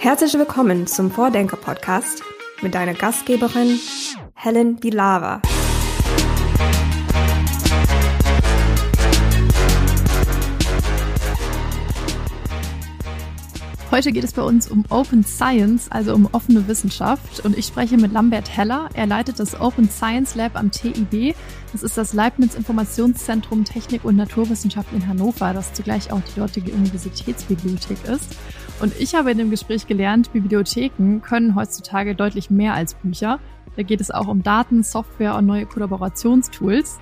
Herzlich willkommen zum Vordenker-Podcast mit deiner Gastgeberin Helen Bilava. Heute geht es bei uns um Open Science, also um offene Wissenschaft. Und ich spreche mit Lambert Heller. Er leitet das Open Science Lab am TIB. Das ist das Leibniz Informationszentrum Technik und Naturwissenschaft in Hannover, das zugleich auch die dortige Universitätsbibliothek ist. Und ich habe in dem Gespräch gelernt, Bibliotheken können heutzutage deutlich mehr als Bücher. Da geht es auch um Daten, Software und neue Kollaborationstools.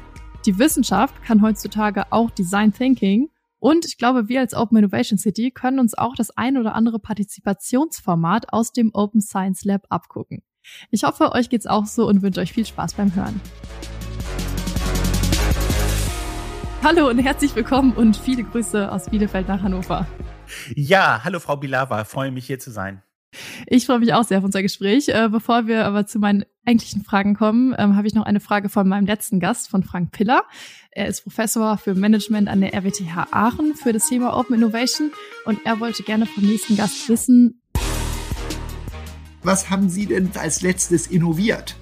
Die Wissenschaft kann heutzutage auch Design Thinking und ich glaube, wir als Open Innovation City können uns auch das ein oder andere Partizipationsformat aus dem Open Science Lab abgucken. Ich hoffe, euch geht's auch so und wünsche euch viel Spaß beim Hören. Hallo und herzlich willkommen und viele Grüße aus Bielefeld nach Hannover. Ja, hallo Frau Bilava, freue mich hier zu sein. Ich freue mich auch sehr auf unser Gespräch. Äh, bevor wir aber zu meinen eigentlichen Fragen kommen, ähm, habe ich noch eine Frage von meinem letzten Gast, von Frank Piller. Er ist Professor für Management an der RWTH Aachen für das Thema Open Innovation und er wollte gerne vom nächsten Gast wissen, was haben Sie denn als letztes innoviert?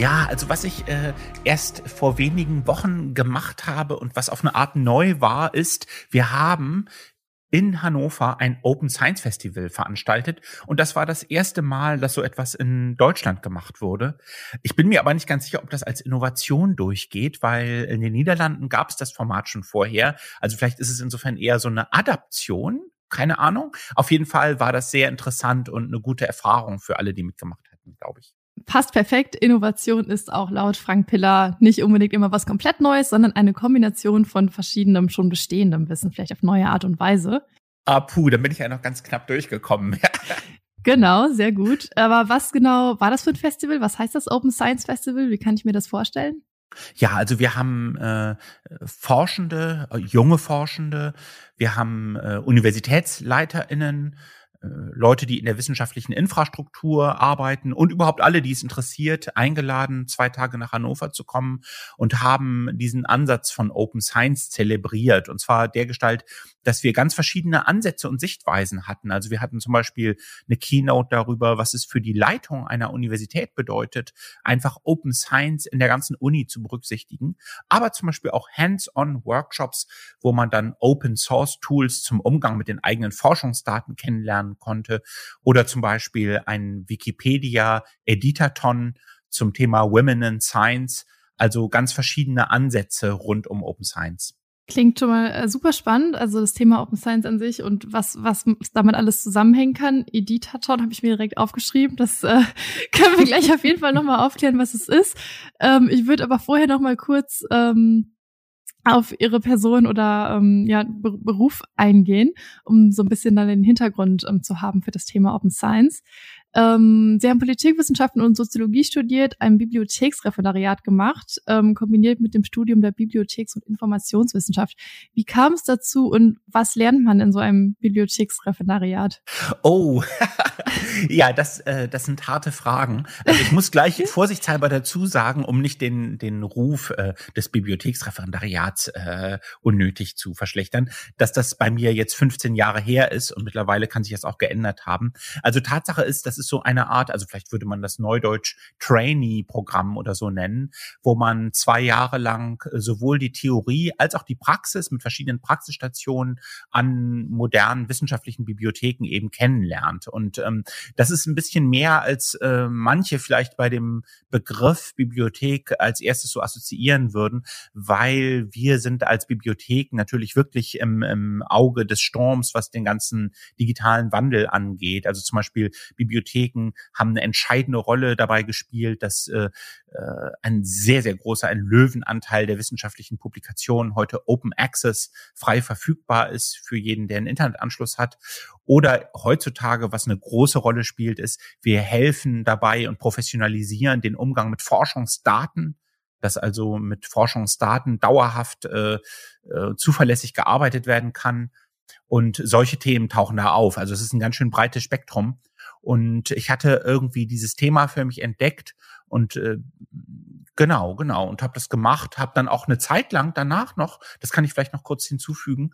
Ja, also was ich äh, erst vor wenigen Wochen gemacht habe und was auf eine Art neu war, ist, wir haben in Hannover ein Open Science Festival veranstaltet. Und das war das erste Mal, dass so etwas in Deutschland gemacht wurde. Ich bin mir aber nicht ganz sicher, ob das als Innovation durchgeht, weil in den Niederlanden gab es das Format schon vorher. Also vielleicht ist es insofern eher so eine Adaption. Keine Ahnung. Auf jeden Fall war das sehr interessant und eine gute Erfahrung für alle, die mitgemacht hatten, glaube ich passt perfekt. Innovation ist auch laut Frank Piller nicht unbedingt immer was komplett Neues, sondern eine Kombination von verschiedenem schon bestehendem Wissen, vielleicht auf neue Art und Weise. Ah, puh, da bin ich ja noch ganz knapp durchgekommen. genau, sehr gut. Aber was genau war das für ein Festival? Was heißt das Open Science Festival? Wie kann ich mir das vorstellen? Ja, also wir haben äh, Forschende, äh, junge Forschende, wir haben äh, UniversitätsleiterInnen, Leute, die in der wissenschaftlichen Infrastruktur arbeiten und überhaupt alle, die es interessiert, eingeladen, zwei Tage nach Hannover zu kommen und haben diesen Ansatz von Open Science zelebriert. Und zwar der Gestalt, dass wir ganz verschiedene Ansätze und Sichtweisen hatten. Also wir hatten zum Beispiel eine Keynote darüber, was es für die Leitung einer Universität bedeutet, einfach Open Science in der ganzen Uni zu berücksichtigen. Aber zum Beispiel auch Hands-on Workshops, wo man dann Open Source Tools zum Umgang mit den eigenen Forschungsdaten kennenlernen konnte. Oder zum Beispiel ein Wikipedia Editathon zum Thema Women in Science. Also ganz verschiedene Ansätze rund um Open Science. Klingt schon mal äh, super spannend, also das Thema Open Science an sich und was, was damit alles zusammenhängen kann. Editaton habe ich mir direkt aufgeschrieben. Das äh, können wir gleich auf jeden Fall nochmal aufklären, was es ist. Ähm, ich würde aber vorher nochmal kurz ähm, auf ihre Person oder ähm, ja, Beruf eingehen, um so ein bisschen dann den Hintergrund ähm, zu haben für das Thema Open Science. Ähm, sie haben Politikwissenschaften und Soziologie studiert, ein Bibliotheksreferendariat gemacht, ähm, kombiniert mit dem Studium der Bibliotheks- und Informationswissenschaft. Wie kam es dazu und was lernt man in so einem Bibliotheksreferendariat? Oh, ja, das, äh, das sind harte Fragen. Also ich muss gleich vorsichtshalber dazu sagen, um nicht den, den Ruf äh, des Bibliotheksreferendariats äh, unnötig zu verschlechtern, dass das bei mir jetzt 15 Jahre her ist und mittlerweile kann sich das auch geändert haben. Also Tatsache ist, dass ist so eine Art, also vielleicht würde man das Neudeutsch Trainee-Programm oder so nennen, wo man zwei Jahre lang äh, sowohl die Theorie als auch die Praxis mit verschiedenen Praxisstationen an modernen wissenschaftlichen Bibliotheken eben kennenlernt. Und ähm, das ist ein bisschen mehr als äh, manche vielleicht bei dem Begriff Bibliothek als erstes so assoziieren würden, weil wir sind als Bibliothek natürlich wirklich im, im Auge des Sturms, was den ganzen digitalen Wandel angeht. Also zum Beispiel Bibliothek Bibliotheken haben eine entscheidende Rolle dabei gespielt, dass äh, äh, ein sehr, sehr großer, ein Löwenanteil der wissenschaftlichen Publikationen heute Open Access frei verfügbar ist für jeden, der einen Internetanschluss hat. Oder heutzutage, was eine große Rolle spielt, ist, wir helfen dabei und professionalisieren den Umgang mit Forschungsdaten dass also mit Forschungsdaten dauerhaft äh, äh, zuverlässig gearbeitet werden kann. Und solche Themen tauchen da auf. Also es ist ein ganz schön breites Spektrum. Und ich hatte irgendwie dieses Thema für mich entdeckt Und äh, genau, genau. Und habe das gemacht, habe dann auch eine Zeit lang danach noch, das kann ich vielleicht noch kurz hinzufügen,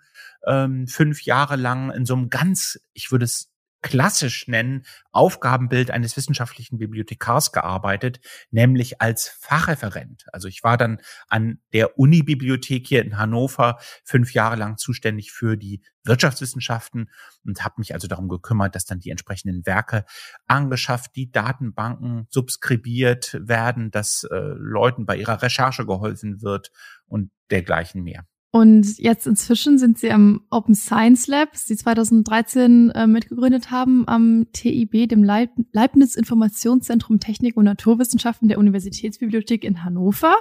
ähm, fünf Jahre lang in so einem ganz, ich würde es klassisch nennen, Aufgabenbild eines wissenschaftlichen Bibliothekars gearbeitet, nämlich als Fachreferent. Also ich war dann an der Unibibliothek hier in Hannover fünf Jahre lang zuständig für die Wirtschaftswissenschaften und habe mich also darum gekümmert, dass dann die entsprechenden Werke angeschafft, die Datenbanken subskribiert werden, dass äh, Leuten bei ihrer Recherche geholfen wird und dergleichen mehr. Und jetzt inzwischen sind sie am Open Science Lab, sie 2013 äh, mitgegründet haben, am TIB, dem Leib Leibniz Informationszentrum Technik und Naturwissenschaften der Universitätsbibliothek in Hannover.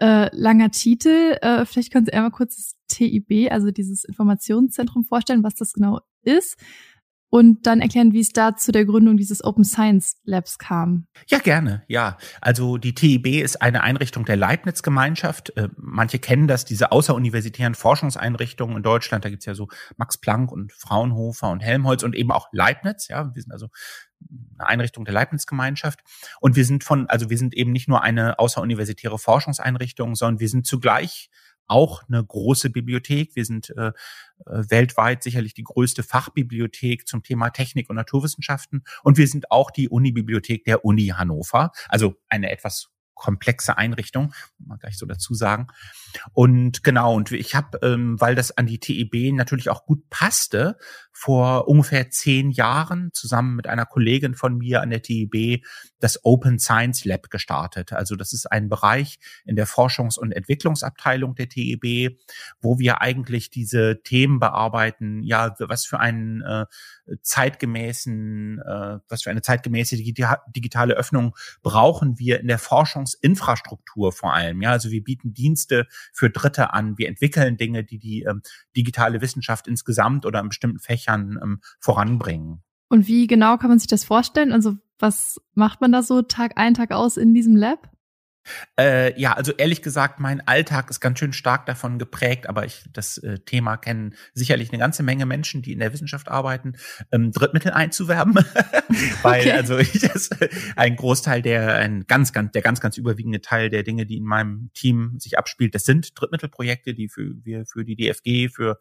Äh, langer Titel. Äh, vielleicht können Sie einmal kurz das TIB, also dieses Informationszentrum vorstellen, was das genau ist und dann erklären, wie es da zu der Gründung dieses Open Science Labs kam. Ja, gerne. Ja, also die TIB ist eine Einrichtung der Leibniz-Gemeinschaft. Äh, manche kennen das, diese außeruniversitären Forschungseinrichtungen in Deutschland. Da gibt's ja so Max Planck und Fraunhofer und Helmholtz und eben auch Leibniz. Ja, wir sind also eine Einrichtung der Leibniz-Gemeinschaft. Und wir sind von, also wir sind eben nicht nur eine außeruniversitäre Forschungseinrichtung, sondern wir sind zugleich auch eine große Bibliothek. Wir sind äh, äh, weltweit sicherlich die größte Fachbibliothek zum Thema Technik und Naturwissenschaften. Und wir sind auch die Unibibliothek der Uni Hannover, also eine etwas komplexe Einrichtung, mal gleich so dazu sagen. Und genau, und ich habe, ähm, weil das an die TEB natürlich auch gut passte, vor ungefähr zehn Jahren zusammen mit einer Kollegin von mir an der TEB das Open Science Lab gestartet. Also das ist ein Bereich in der Forschungs- und Entwicklungsabteilung der TEB, wo wir eigentlich diese Themen bearbeiten, ja, was für einen äh, zeitgemäßen, äh, was für eine zeitgemäße digitale Öffnung brauchen wir in der Forschungsinfrastruktur vor allem. Ja, also wir bieten Dienste für Dritte an. Wir entwickeln Dinge, die die ähm, digitale Wissenschaft insgesamt oder in bestimmten Fächern ähm, voranbringen. Und wie genau kann man sich das vorstellen? Also was macht man da so Tag ein, Tag aus in diesem Lab? Äh, ja, also ehrlich gesagt, mein Alltag ist ganz schön stark davon geprägt, aber ich das äh, Thema kennen sicherlich eine ganze Menge Menschen, die in der Wissenschaft arbeiten, ähm, Drittmittel einzuwerben, weil okay. also ich das, ein Großteil der ein ganz ganz der ganz ganz überwiegende Teil der Dinge, die in meinem Team sich abspielt, das sind Drittmittelprojekte, die für wir für die DFG für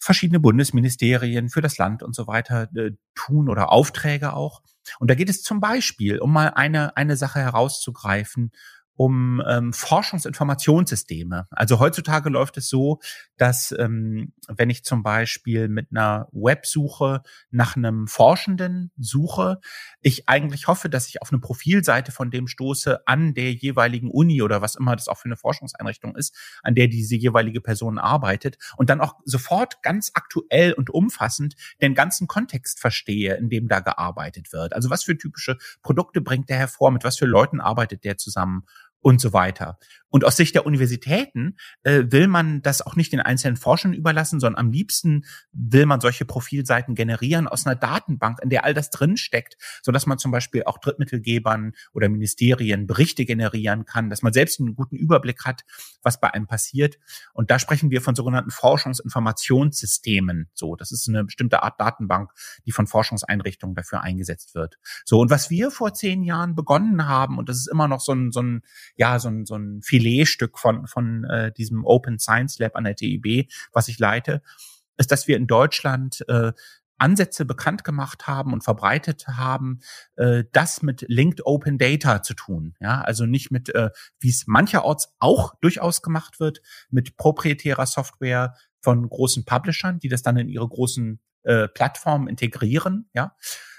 verschiedene Bundesministerien für das Land und so weiter äh, tun oder Aufträge auch. Und da geht es zum Beispiel, um mal eine, eine Sache herauszugreifen, um ähm, Forschungsinformationssysteme. Also heutzutage läuft es so, dass ähm, wenn ich zum Beispiel mit einer Websuche nach einem Forschenden suche, ich eigentlich hoffe, dass ich auf eine Profilseite von dem stoße an der jeweiligen Uni oder was immer das auch für eine Forschungseinrichtung ist, an der diese jeweilige Person arbeitet und dann auch sofort ganz aktuell und umfassend den ganzen Kontext verstehe, in dem da gearbeitet wird. Also was für typische Produkte bringt der hervor, mit was für Leuten arbeitet der zusammen und so weiter. Und aus Sicht der Universitäten äh, will man das auch nicht den einzelnen Forschern überlassen, sondern am liebsten will man solche Profilseiten generieren aus einer Datenbank, in der all das drinsteckt, so dass man zum Beispiel auch Drittmittelgebern oder Ministerien Berichte generieren kann, dass man selbst einen guten Überblick hat, was bei einem passiert. Und da sprechen wir von sogenannten Forschungsinformationssystemen. So, das ist eine bestimmte Art Datenbank, die von Forschungseinrichtungen dafür eingesetzt wird. So, und was wir vor zehn Jahren begonnen haben, und das ist immer noch so ein, so ein, ja, so ein, so ein Filetstück von, von äh, diesem Open Science Lab an der TIB, was ich leite, ist, dass wir in Deutschland äh, Ansätze bekannt gemacht haben und verbreitet haben, äh, das mit Linked Open Data zu tun. Ja, also nicht mit, äh, wie es mancherorts auch durchaus gemacht wird, mit proprietärer Software von großen Publishern, die das dann in ihre großen äh, Plattformen integrieren, ja,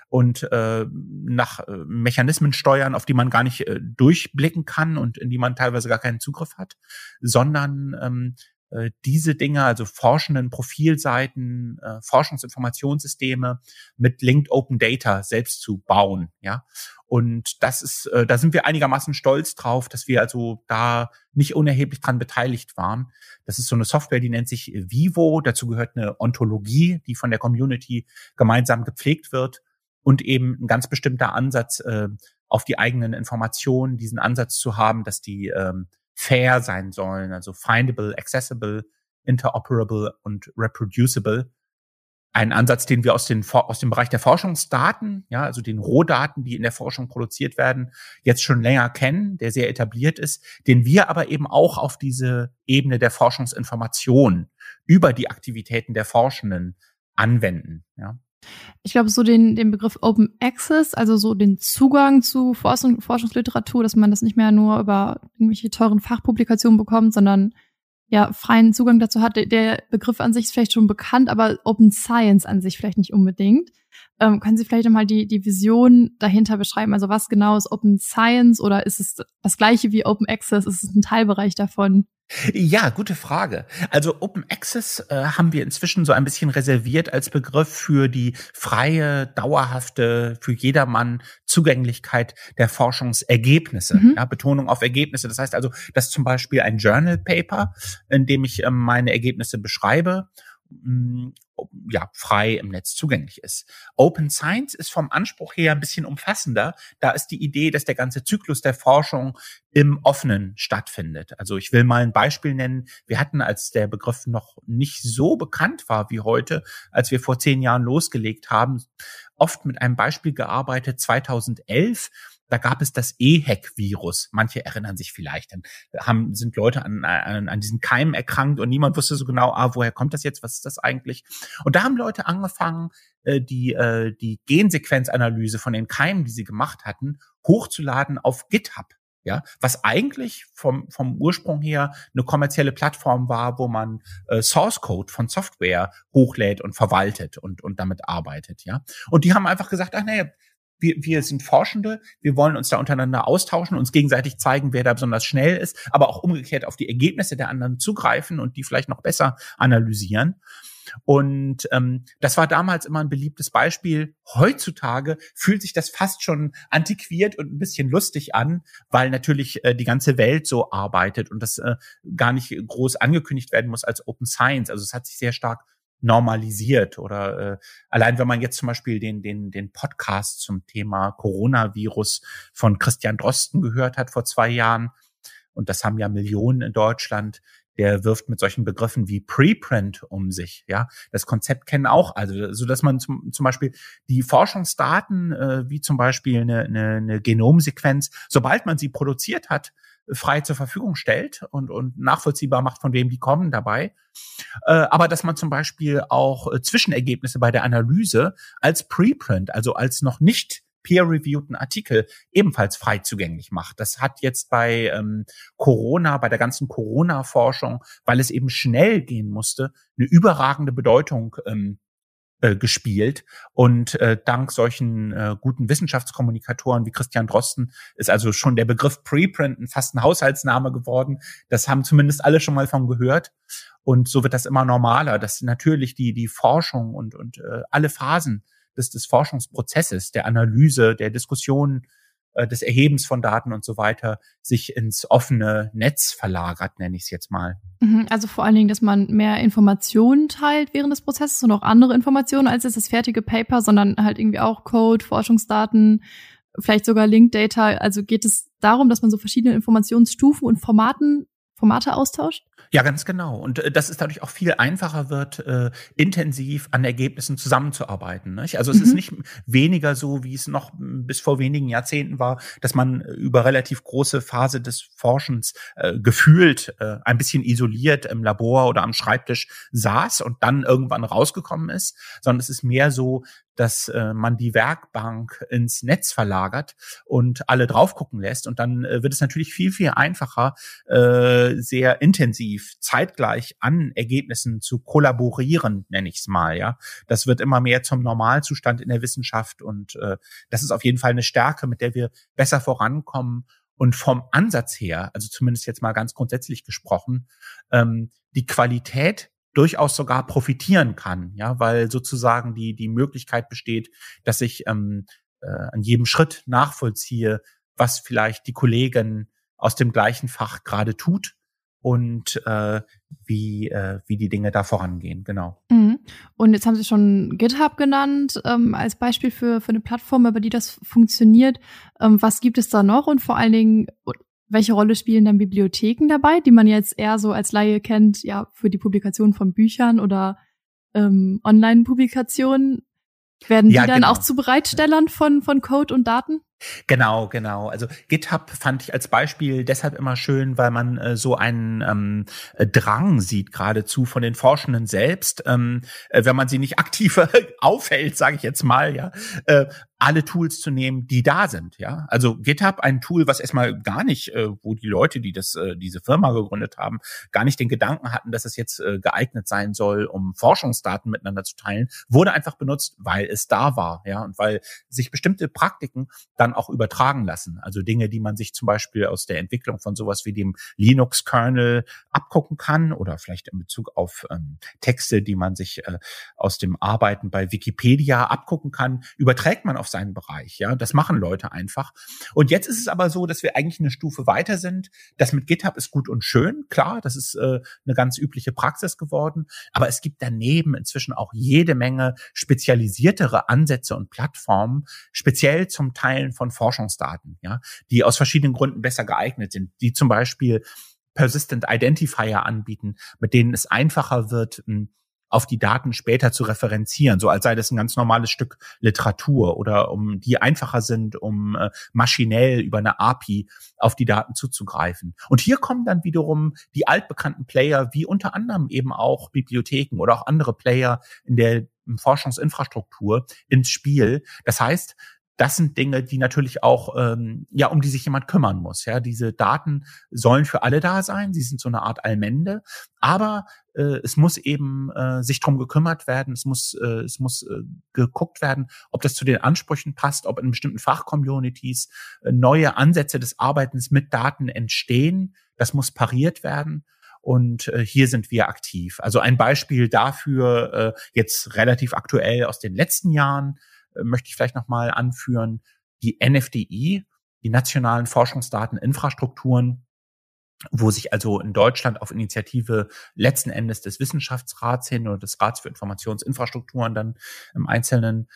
und äh, nach äh, Mechanismen steuern, auf die man gar nicht äh, durchblicken kann und in die man teilweise gar keinen Zugriff hat, sondern ähm, äh, diese Dinge, also forschenden Profilseiten, äh, Forschungsinformationssysteme mit Linked Open Data selbst zu bauen, ja. Und das ist, äh, da sind wir einigermaßen stolz drauf, dass wir also da nicht unerheblich dran beteiligt waren. Das ist so eine Software, die nennt sich Vivo. Dazu gehört eine Ontologie, die von der Community gemeinsam gepflegt wird und eben ein ganz bestimmter Ansatz äh, auf die eigenen Informationen, diesen Ansatz zu haben, dass die ähm, fair sein sollen, also findable, accessible, interoperable und reproducible. ein Ansatz, den wir aus, den, aus dem Bereich der Forschungsdaten, ja, also den Rohdaten, die in der Forschung produziert werden, jetzt schon länger kennen, der sehr etabliert ist, den wir aber eben auch auf diese Ebene der Forschungsinformation über die Aktivitäten der Forschenden anwenden, ja. Ich glaube, so den, den Begriff Open Access, also so den Zugang zu Forschung, Forschungsliteratur, dass man das nicht mehr nur über irgendwelche teuren Fachpublikationen bekommt, sondern ja, freien Zugang dazu hat. Der Begriff an sich ist vielleicht schon bekannt, aber Open Science an sich vielleicht nicht unbedingt. Ähm, können Sie vielleicht nochmal die, die Vision dahinter beschreiben? Also was genau ist Open Science oder ist es das gleiche wie Open Access? Ist es ein Teilbereich davon? Ja, gute Frage. Also Open Access äh, haben wir inzwischen so ein bisschen reserviert als Begriff für die freie, dauerhafte, für jedermann Zugänglichkeit der Forschungsergebnisse. Mhm. Ja, Betonung auf Ergebnisse. Das heißt also, das ist zum Beispiel ein Journal Paper, in dem ich ähm, meine Ergebnisse beschreibe ja, frei im Netz zugänglich ist. Open Science ist vom Anspruch her ein bisschen umfassender. Da ist die Idee, dass der ganze Zyklus der Forschung im Offenen stattfindet. Also ich will mal ein Beispiel nennen. Wir hatten, als der Begriff noch nicht so bekannt war wie heute, als wir vor zehn Jahren losgelegt haben, oft mit einem Beispiel gearbeitet. 2011 da gab es das EHEC-Virus. Manche erinnern sich vielleicht, dann haben, sind Leute an, an, an diesen Keimen erkrankt und niemand wusste so genau, ah, woher kommt das jetzt, was ist das eigentlich? Und da haben Leute angefangen, äh, die, äh, die Gensequenzanalyse von den Keimen, die sie gemacht hatten, hochzuladen auf GitHub. Ja, was eigentlich vom, vom Ursprung her eine kommerzielle Plattform war, wo man äh, Source Code von Software hochlädt und verwaltet und, und damit arbeitet, ja. Und die haben einfach gesagt, ach nee, wir, wir sind Forschende, wir wollen uns da untereinander austauschen, uns gegenseitig zeigen, wer da besonders schnell ist, aber auch umgekehrt auf die Ergebnisse der anderen zugreifen und die vielleicht noch besser analysieren. Und ähm, das war damals immer ein beliebtes Beispiel. Heutzutage fühlt sich das fast schon antiquiert und ein bisschen lustig an, weil natürlich äh, die ganze Welt so arbeitet und das äh, gar nicht groß angekündigt werden muss als Open Science. Also es hat sich sehr stark normalisiert oder äh, allein wenn man jetzt zum Beispiel den den den Podcast zum Thema Coronavirus von Christian Drosten gehört hat vor zwei Jahren und das haben ja Millionen in Deutschland der wirft mit solchen Begriffen wie Preprint um sich. Ja, das Konzept kennen auch, also so dass man zum, zum Beispiel die Forschungsdaten, äh, wie zum Beispiel eine, eine, eine Genomsequenz, sobald man sie produziert hat, frei zur Verfügung stellt und, und nachvollziehbar macht, von wem die kommen dabei. Äh, aber dass man zum Beispiel auch äh, Zwischenergebnisse bei der Analyse als Preprint, also als noch nicht peer-reviewten Artikel ebenfalls frei zugänglich macht. Das hat jetzt bei ähm, Corona, bei der ganzen Corona-Forschung, weil es eben schnell gehen musste, eine überragende Bedeutung ähm, äh, gespielt. Und äh, dank solchen äh, guten Wissenschaftskommunikatoren wie Christian Drosten ist also schon der Begriff Preprint fast ein Haushaltsname geworden. Das haben zumindest alle schon mal von gehört. Und so wird das immer normaler, dass natürlich die, die Forschung und, und äh, alle Phasen des, des Forschungsprozesses, der Analyse, der Diskussion äh, des Erhebens von Daten und so weiter sich ins offene Netz verlagert, nenne ich es jetzt mal. Mhm, also vor allen Dingen, dass man mehr Informationen teilt während des Prozesses und auch andere Informationen als jetzt das fertige Paper, sondern halt irgendwie auch Code, Forschungsdaten, vielleicht sogar Linked Data. Also geht es darum, dass man so verschiedene Informationsstufen und Formaten Formate austauscht? Ja, ganz genau. Und äh, dass es dadurch auch viel einfacher wird, äh, intensiv an Ergebnissen zusammenzuarbeiten. Nicht? Also es mhm. ist nicht weniger so, wie es noch bis vor wenigen Jahrzehnten war, dass man über relativ große Phase des Forschens äh, gefühlt äh, ein bisschen isoliert im Labor oder am Schreibtisch saß und dann irgendwann rausgekommen ist, sondern es ist mehr so, dass äh, man die Werkbank ins Netz verlagert und alle drauf gucken lässt. Und dann äh, wird es natürlich viel, viel einfacher, äh, sehr intensiv zeitgleich an Ergebnissen zu kollaborieren, nenne ich es mal. Ja, Das wird immer mehr zum Normalzustand in der Wissenschaft und äh, das ist auf jeden Fall eine Stärke, mit der wir besser vorankommen. Und vom Ansatz her, also zumindest jetzt mal ganz grundsätzlich gesprochen, ähm, die Qualität durchaus sogar profitieren kann, ja, weil sozusagen die die Möglichkeit besteht, dass ich ähm, äh, an jedem Schritt nachvollziehe, was vielleicht die Kollegin aus dem gleichen Fach gerade tut und äh, wie äh, wie die Dinge da vorangehen, genau. Mhm. Und jetzt haben Sie schon GitHub genannt ähm, als Beispiel für für eine Plattform, über die das funktioniert. Ähm, was gibt es da noch und vor allen Dingen welche Rolle spielen dann Bibliotheken dabei, die man jetzt eher so als Laie kennt, ja, für die Publikation von Büchern oder ähm, Online-Publikationen. Werden Ja, die dann genau. auch zu Bereitstellern von, von Code und Daten? Genau, genau. Also GitHub fand ich als Beispiel deshalb immer schön, weil man äh, so einen ähm, äh, Drang sieht geradezu von den Forschenden selbst, ähm, äh, wenn man sie nicht aktiv aufhält, sage ich jetzt mal, ja, äh, alle Tools zu nehmen, die da sind, ja. Also GitHub, ein Tool, was erstmal gar nicht, äh, wo die Leute, die das, äh, diese Firma gegründet haben, gar nicht den Gedanken hatten, dass es jetzt äh, geeignet sein soll, um Forschungsdaten miteinander zu teilen, wurde einfach benutzt, weil es da war, ja, und weil sich bestimmte Praktiken dann auch übertragen lassen. Also Dinge, die man sich zum Beispiel aus der Entwicklung von sowas wie dem Linux-Kernel abgucken kann oder vielleicht in Bezug auf ähm, Texte, die man sich äh, aus dem Arbeiten bei Wikipedia abgucken kann, überträgt man auf seinen Bereich. Ja, das machen Leute einfach. Und jetzt ist es aber so, dass wir eigentlich eine Stufe weiter sind. Das mit GitHub ist gut und schön, klar, das ist äh, eine ganz übliche Praxis geworden. Aber es gibt daneben inzwischen auch jede Menge spezialisiertere Ansätze und Plattformen, speziell zum Teilen von Forschungsdaten, ja, die aus verschiedenen Gründen besser geeignet sind, die zum Beispiel Persistent Identifier anbieten, mit denen es einfacher wird, mh, auf die Daten später zu referenzieren, so als sei das ein ganz normales Stück Literatur oder um die einfacher sind, um äh, maschinell über eine API auf die Daten zuzugreifen. Und hier kommen dann wiederum die altbekannten Player wie unter anderem eben auch Bibliotheken oder auch andere Player in der Forschungsinfrastruktur ins Spiel. Das heißt, das sind Dinge, die natürlich auch, ähm, ja, um die sich jemand kümmern muss. Ja, diese Daten sollen für alle da sein. Sie sind so eine Art Allmende, aber äh, es muss eben äh, sich drum gekümmert werden. Es muss, äh, es muss äh, geguckt werden, ob das zu den Ansprüchen passt, ob in bestimmten Fachcommunities äh, neue Ansätze des Arbeitens mit Daten entstehen. Das muss pariert werden. Und äh, hier sind wir aktiv. Also ein Beispiel dafür, äh, jetzt relativ aktuell aus den letzten Jahren, möchte ich vielleicht nochmal anführen, die NFDI, die nationalen Forschungsdateninfrastrukturen, wo sich also in Deutschland auf Initiative letzten Endes des Wissenschaftsrats hin oder des Rats für Informationsinfrastrukturen dann im Einzelnen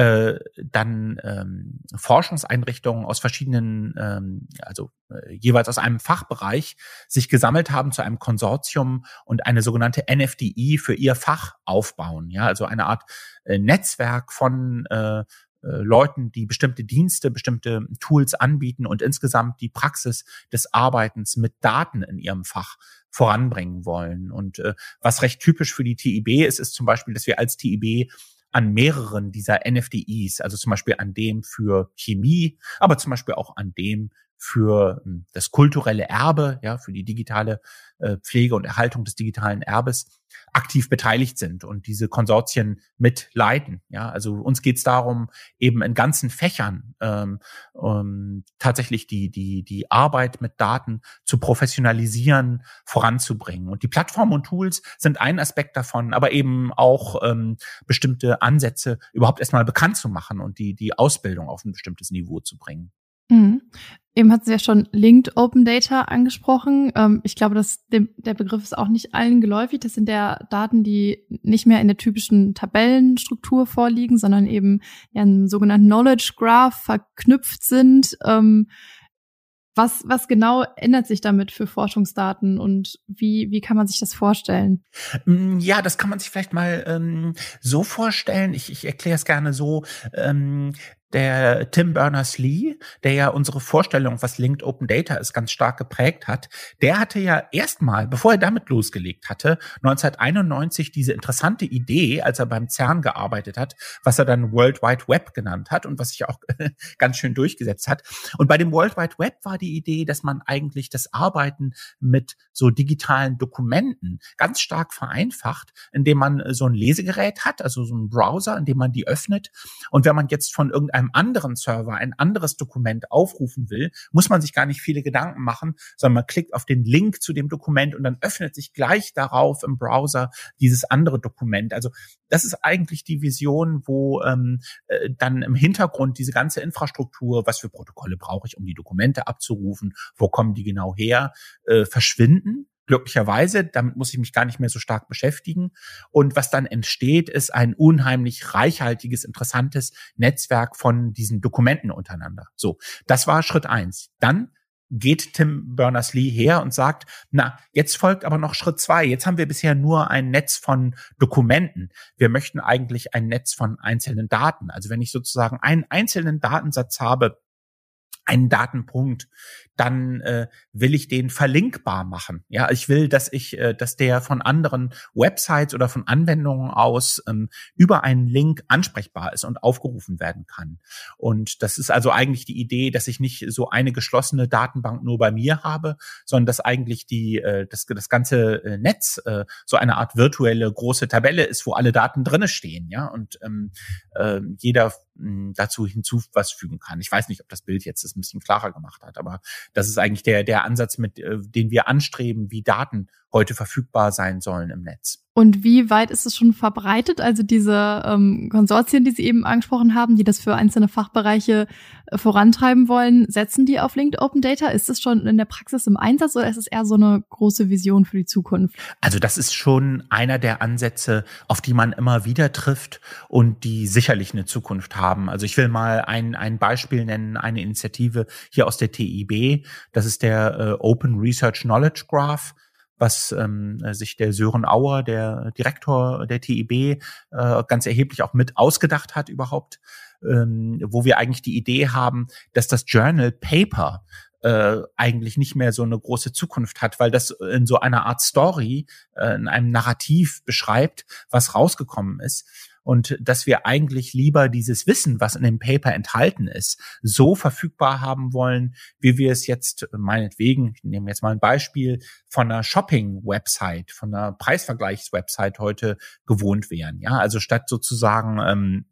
äh, dann ähm, Forschungseinrichtungen aus verschiedenen, ähm, also äh, jeweils aus einem Fachbereich, sich gesammelt haben zu einem Konsortium und eine sogenannte NFDI für ihr Fach aufbauen. Ja, also eine Art äh, Netzwerk von äh, äh, Leuten, die bestimmte Dienste, bestimmte Tools anbieten und insgesamt die Praxis des Arbeitens mit Daten in ihrem Fach voranbringen wollen. Und äh, was recht typisch für die TIB ist, ist zum Beispiel, dass wir als TIB an mehreren dieser NFDIs, also zum Beispiel an dem für Chemie, aber zum Beispiel auch an dem für hm, das kulturelle Erbe, ja, für die digitale äh, Pflege und Erhaltung des digitalen Erbes aktiv beteiligt sind und diese Konsortien mitleiten. Ja, also uns geht es darum, eben in ganzen Fächern ähm, ähm, tatsächlich die die die Arbeit mit Daten zu professionalisieren, voranzubringen. Und die Plattformen und Tools sind ein Aspekt davon, aber eben auch ähm, bestimmte Ansätze überhaupt erstmal bekannt zu machen und die die Ausbildung auf ein bestimmtes Niveau zu bringen. Eben hat sie ja schon Linked Open Data angesprochen. Ähm, ich glaube, dass dem, der Begriff ist auch nicht allen geläufig. Das sind ja Daten, die nicht mehr in der typischen Tabellenstruktur vorliegen, sondern eben in einem sogenannten Knowledge Graph verknüpft sind. Ähm, was, was genau ändert sich damit für Forschungsdaten und wie, wie kann man sich das vorstellen? Mm, Ja, das kann man sich vielleicht mal ähm, so vorstellen. Ich, ich erkläre es gerne so. Ähm, der Tim Berners-Lee, der ja unsere Vorstellung, was Linked Open Data ist, ganz stark geprägt hat, der hatte ja erstmal, bevor er damit losgelegt hatte, 1991 diese interessante Idee, als er beim CERN gearbeitet hat, was er dann World Wide Web genannt hat und was sich auch ganz schön durchgesetzt hat. Und bei dem World Wide Web war die Idee, dass man eigentlich das Arbeiten mit so digitalen Dokumenten ganz stark vereinfacht, indem man so ein Lesegerät hat, also so ein Browser, in dem man die öffnet. Und wenn man jetzt von irgendeinem anderen Server ein anderes Dokument aufrufen will, muss man sich gar nicht viele Gedanken machen, sondern man klickt auf den Link zu dem Dokument und dann öffnet sich gleich darauf im Browser dieses andere Dokument. Also das ist eigentlich die Vision, wo ähm, äh, dann im Hintergrund diese ganze Infrastruktur, was für Protokolle brauche ich, um die Dokumente abzurufen, wo kommen die genau her, äh, verschwinden. Glücklicherweise, damit muss ich mich gar nicht mehr so stark beschäftigen. Und was dann entsteht, ist ein unheimlich reichhaltiges, interessantes Netzwerk von diesen Dokumenten untereinander. So, das war Schritt eins. Dann geht Tim Berners-Lee her und sagt, na, jetzt folgt aber noch Schritt zwei. Jetzt haben wir bisher nur ein Netz von Dokumenten. Wir möchten eigentlich ein Netz von einzelnen Daten. Also wenn ich sozusagen einen einzelnen Datensatz habe, einen Datenpunkt, dann äh, will ich den verlinkbar machen. Ja, ich will, dass ich, äh, dass der von anderen Websites oder von Anwendungen aus ähm, über einen Link ansprechbar ist und aufgerufen werden kann. Und das ist also eigentlich die Idee, dass ich nicht so eine geschlossene Datenbank nur bei mir habe, sondern dass eigentlich die äh, das, das ganze äh, Netz äh, so eine Art virtuelle große Tabelle ist, wo alle Daten drinne stehen. Ja, und ähm, äh, jeder dazu hinzu was fügen kann. Ich weiß nicht, ob das Bild jetzt das ein bisschen klarer gemacht hat, aber das ist eigentlich der, der Ansatz, mit äh, den wir anstreben, wie Daten heute verfügbar sein sollen im Netz. Und wie weit ist es schon verbreitet? Also diese ähm, Konsortien, die Sie eben angesprochen haben, die das für einzelne Fachbereiche äh, vorantreiben wollen, setzen die auf Linked Open Data? Ist es schon in der Praxis im Einsatz oder ist es eher so eine große Vision für die Zukunft? Also das ist schon einer der Ansätze, auf die man immer wieder trifft und die sicherlich eine Zukunft haben. Also ich will mal ein, ein Beispiel nennen, eine Initiative hier aus der TIB. Das ist der äh, Open Research Knowledge Graph was ähm, sich der Sören Auer, der Direktor der TIB, äh, ganz erheblich auch mit ausgedacht hat überhaupt, ähm, wo wir eigentlich die Idee haben, dass das Journal Paper äh, eigentlich nicht mehr so eine große Zukunft hat, weil das in so einer Art Story, äh, in einem Narrativ beschreibt, was rausgekommen ist und dass wir eigentlich lieber dieses Wissen, was in dem Paper enthalten ist, so verfügbar haben wollen, wie wir es jetzt meinetwegen, ich nehme jetzt mal ein Beispiel, von einer Shopping-Website, von einer Preisvergleichs-Website heute gewohnt wären. Ja, also statt sozusagen ähm,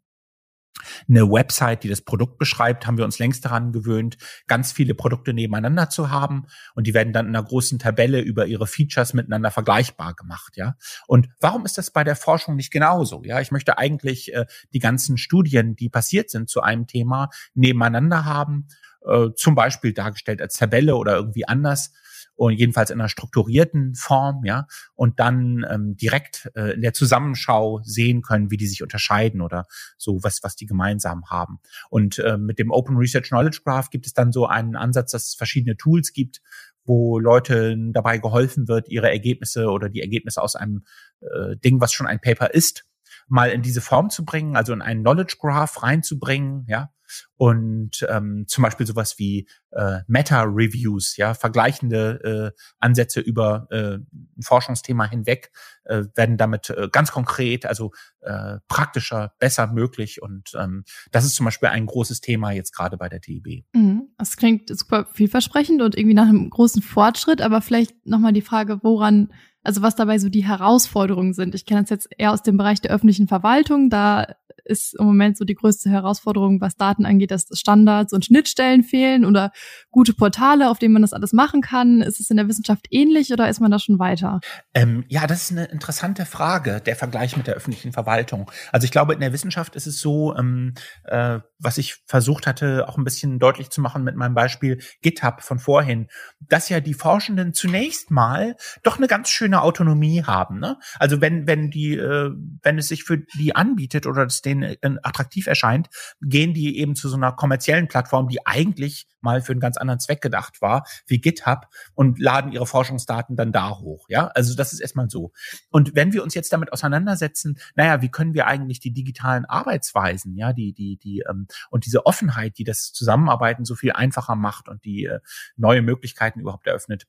eine Website, die das Produkt beschreibt, haben wir uns längst daran gewöhnt, ganz viele Produkte nebeneinander zu haben und die werden dann in einer großen Tabelle über ihre Features miteinander vergleichbar gemacht, ja. Und warum ist das bei der Forschung nicht genauso? Ja, ich möchte eigentlich äh, die ganzen Studien, die passiert sind zu einem Thema, nebeneinander haben, äh, zum Beispiel dargestellt als Tabelle oder irgendwie anders und jedenfalls in einer strukturierten Form, ja, und dann ähm, direkt äh, in der Zusammenschau sehen können, wie die sich unterscheiden oder so was, was die gemeinsam haben. Und äh, mit dem Open Research Knowledge Graph gibt es dann so einen Ansatz, dass es verschiedene Tools gibt, wo Leute dabei geholfen wird, ihre Ergebnisse oder die Ergebnisse aus einem äh, Ding, was schon ein Paper ist, mal in diese Form zu bringen, also in einen Knowledge Graph reinzubringen, ja, und ähm, zum Beispiel sowas wie äh, Meta-Reviews, ja, vergleichende äh, Ansätze über äh, ein Forschungsthema hinweg äh, werden damit äh, ganz konkret, also äh, praktischer, besser möglich und ähm, das ist zum Beispiel ein großes Thema jetzt gerade bei der TIB. Mhm. Das klingt super vielversprechend und irgendwie nach einem großen Fortschritt, aber vielleicht nochmal die Frage, woran also was dabei so die Herausforderungen sind. Ich kenne das jetzt eher aus dem Bereich der öffentlichen Verwaltung. Da ist im Moment so die größte Herausforderung, was Daten angeht, dass Standards und Schnittstellen fehlen oder gute Portale, auf denen man das alles machen kann. Ist es in der Wissenschaft ähnlich oder ist man da schon weiter? Ähm, ja, das ist eine interessante Frage, der Vergleich mit der öffentlichen Verwaltung. Also ich glaube, in der Wissenschaft ist es so, ähm, äh, was ich versucht hatte, auch ein bisschen deutlich zu machen mit meinem Beispiel GitHub von vorhin, dass ja die Forschenden zunächst mal doch eine ganz schöne Autonomie haben. Ne? Also wenn, wenn die, äh, wenn es sich für die anbietet oder es denen äh, attraktiv erscheint, gehen die eben zu so einer kommerziellen Plattform, die eigentlich mal für einen ganz anderen Zweck gedacht war, wie GitHub und laden ihre Forschungsdaten dann da hoch. Ja, also das ist erstmal so. Und wenn wir uns jetzt damit auseinandersetzen, naja, wie können wir eigentlich die digitalen Arbeitsweisen, ja, die, die, die, ähm, und diese Offenheit, die das Zusammenarbeiten so viel einfacher macht und die äh, neue Möglichkeiten überhaupt eröffnet,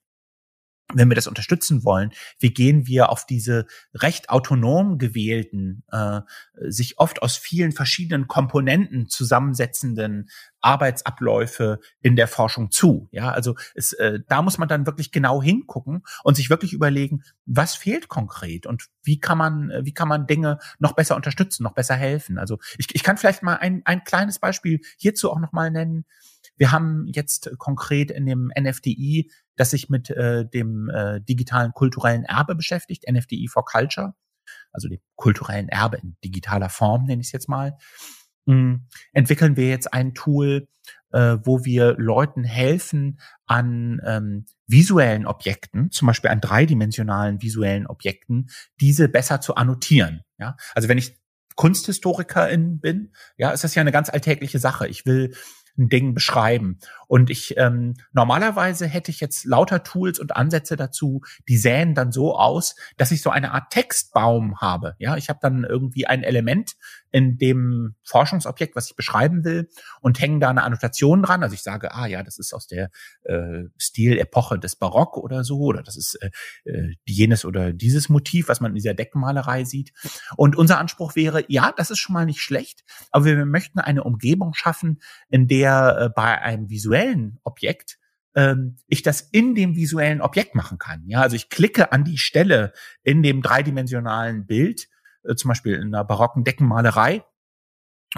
wenn wir das unterstützen wollen, wie gehen wir auf diese recht autonom gewählten, äh, sich oft aus vielen verschiedenen Komponenten zusammensetzenden Arbeitsabläufe in der Forschung zu. Ja, also es, äh, da muss man dann wirklich genau hingucken und sich wirklich überlegen, was fehlt konkret und wie kann man, wie kann man Dinge noch besser unterstützen, noch besser helfen. Also ich, ich kann vielleicht mal ein, ein kleines Beispiel hierzu auch noch mal nennen. Wir haben jetzt konkret in dem NFDI das sich mit äh, dem äh, digitalen kulturellen Erbe beschäftigt, NFDI for Culture, also dem kulturellen Erbe in digitaler Form, nenne ich es jetzt mal, mh, entwickeln wir jetzt ein Tool, äh, wo wir Leuten helfen, an ähm, visuellen Objekten, zum Beispiel an dreidimensionalen visuellen Objekten, diese besser zu annotieren. Ja, also wenn ich Kunsthistorikerin bin, ja, ist das ja eine ganz alltägliche Sache. Ich will ein Ding beschreiben. Und ich ähm, normalerweise hätte ich jetzt lauter Tools und Ansätze dazu, die säen dann so aus, dass ich so eine Art Textbaum habe. Ja, ich habe dann irgendwie ein Element in dem Forschungsobjekt, was ich beschreiben will, und hänge da eine Annotation dran. Also ich sage, ah ja, das ist aus der äh, Stilepoche des Barock oder so, oder das ist äh, äh, jenes oder dieses Motiv, was man in dieser Deckenmalerei sieht. Und unser Anspruch wäre, ja, das ist schon mal nicht schlecht, aber wir möchten eine Umgebung schaffen, in der äh, bei einem visuellen Objekt ähm, ich das in dem visuellen Objekt machen kann. Ja, also ich klicke an die Stelle in dem dreidimensionalen Bild, äh, zum Beispiel in einer barocken Deckenmalerei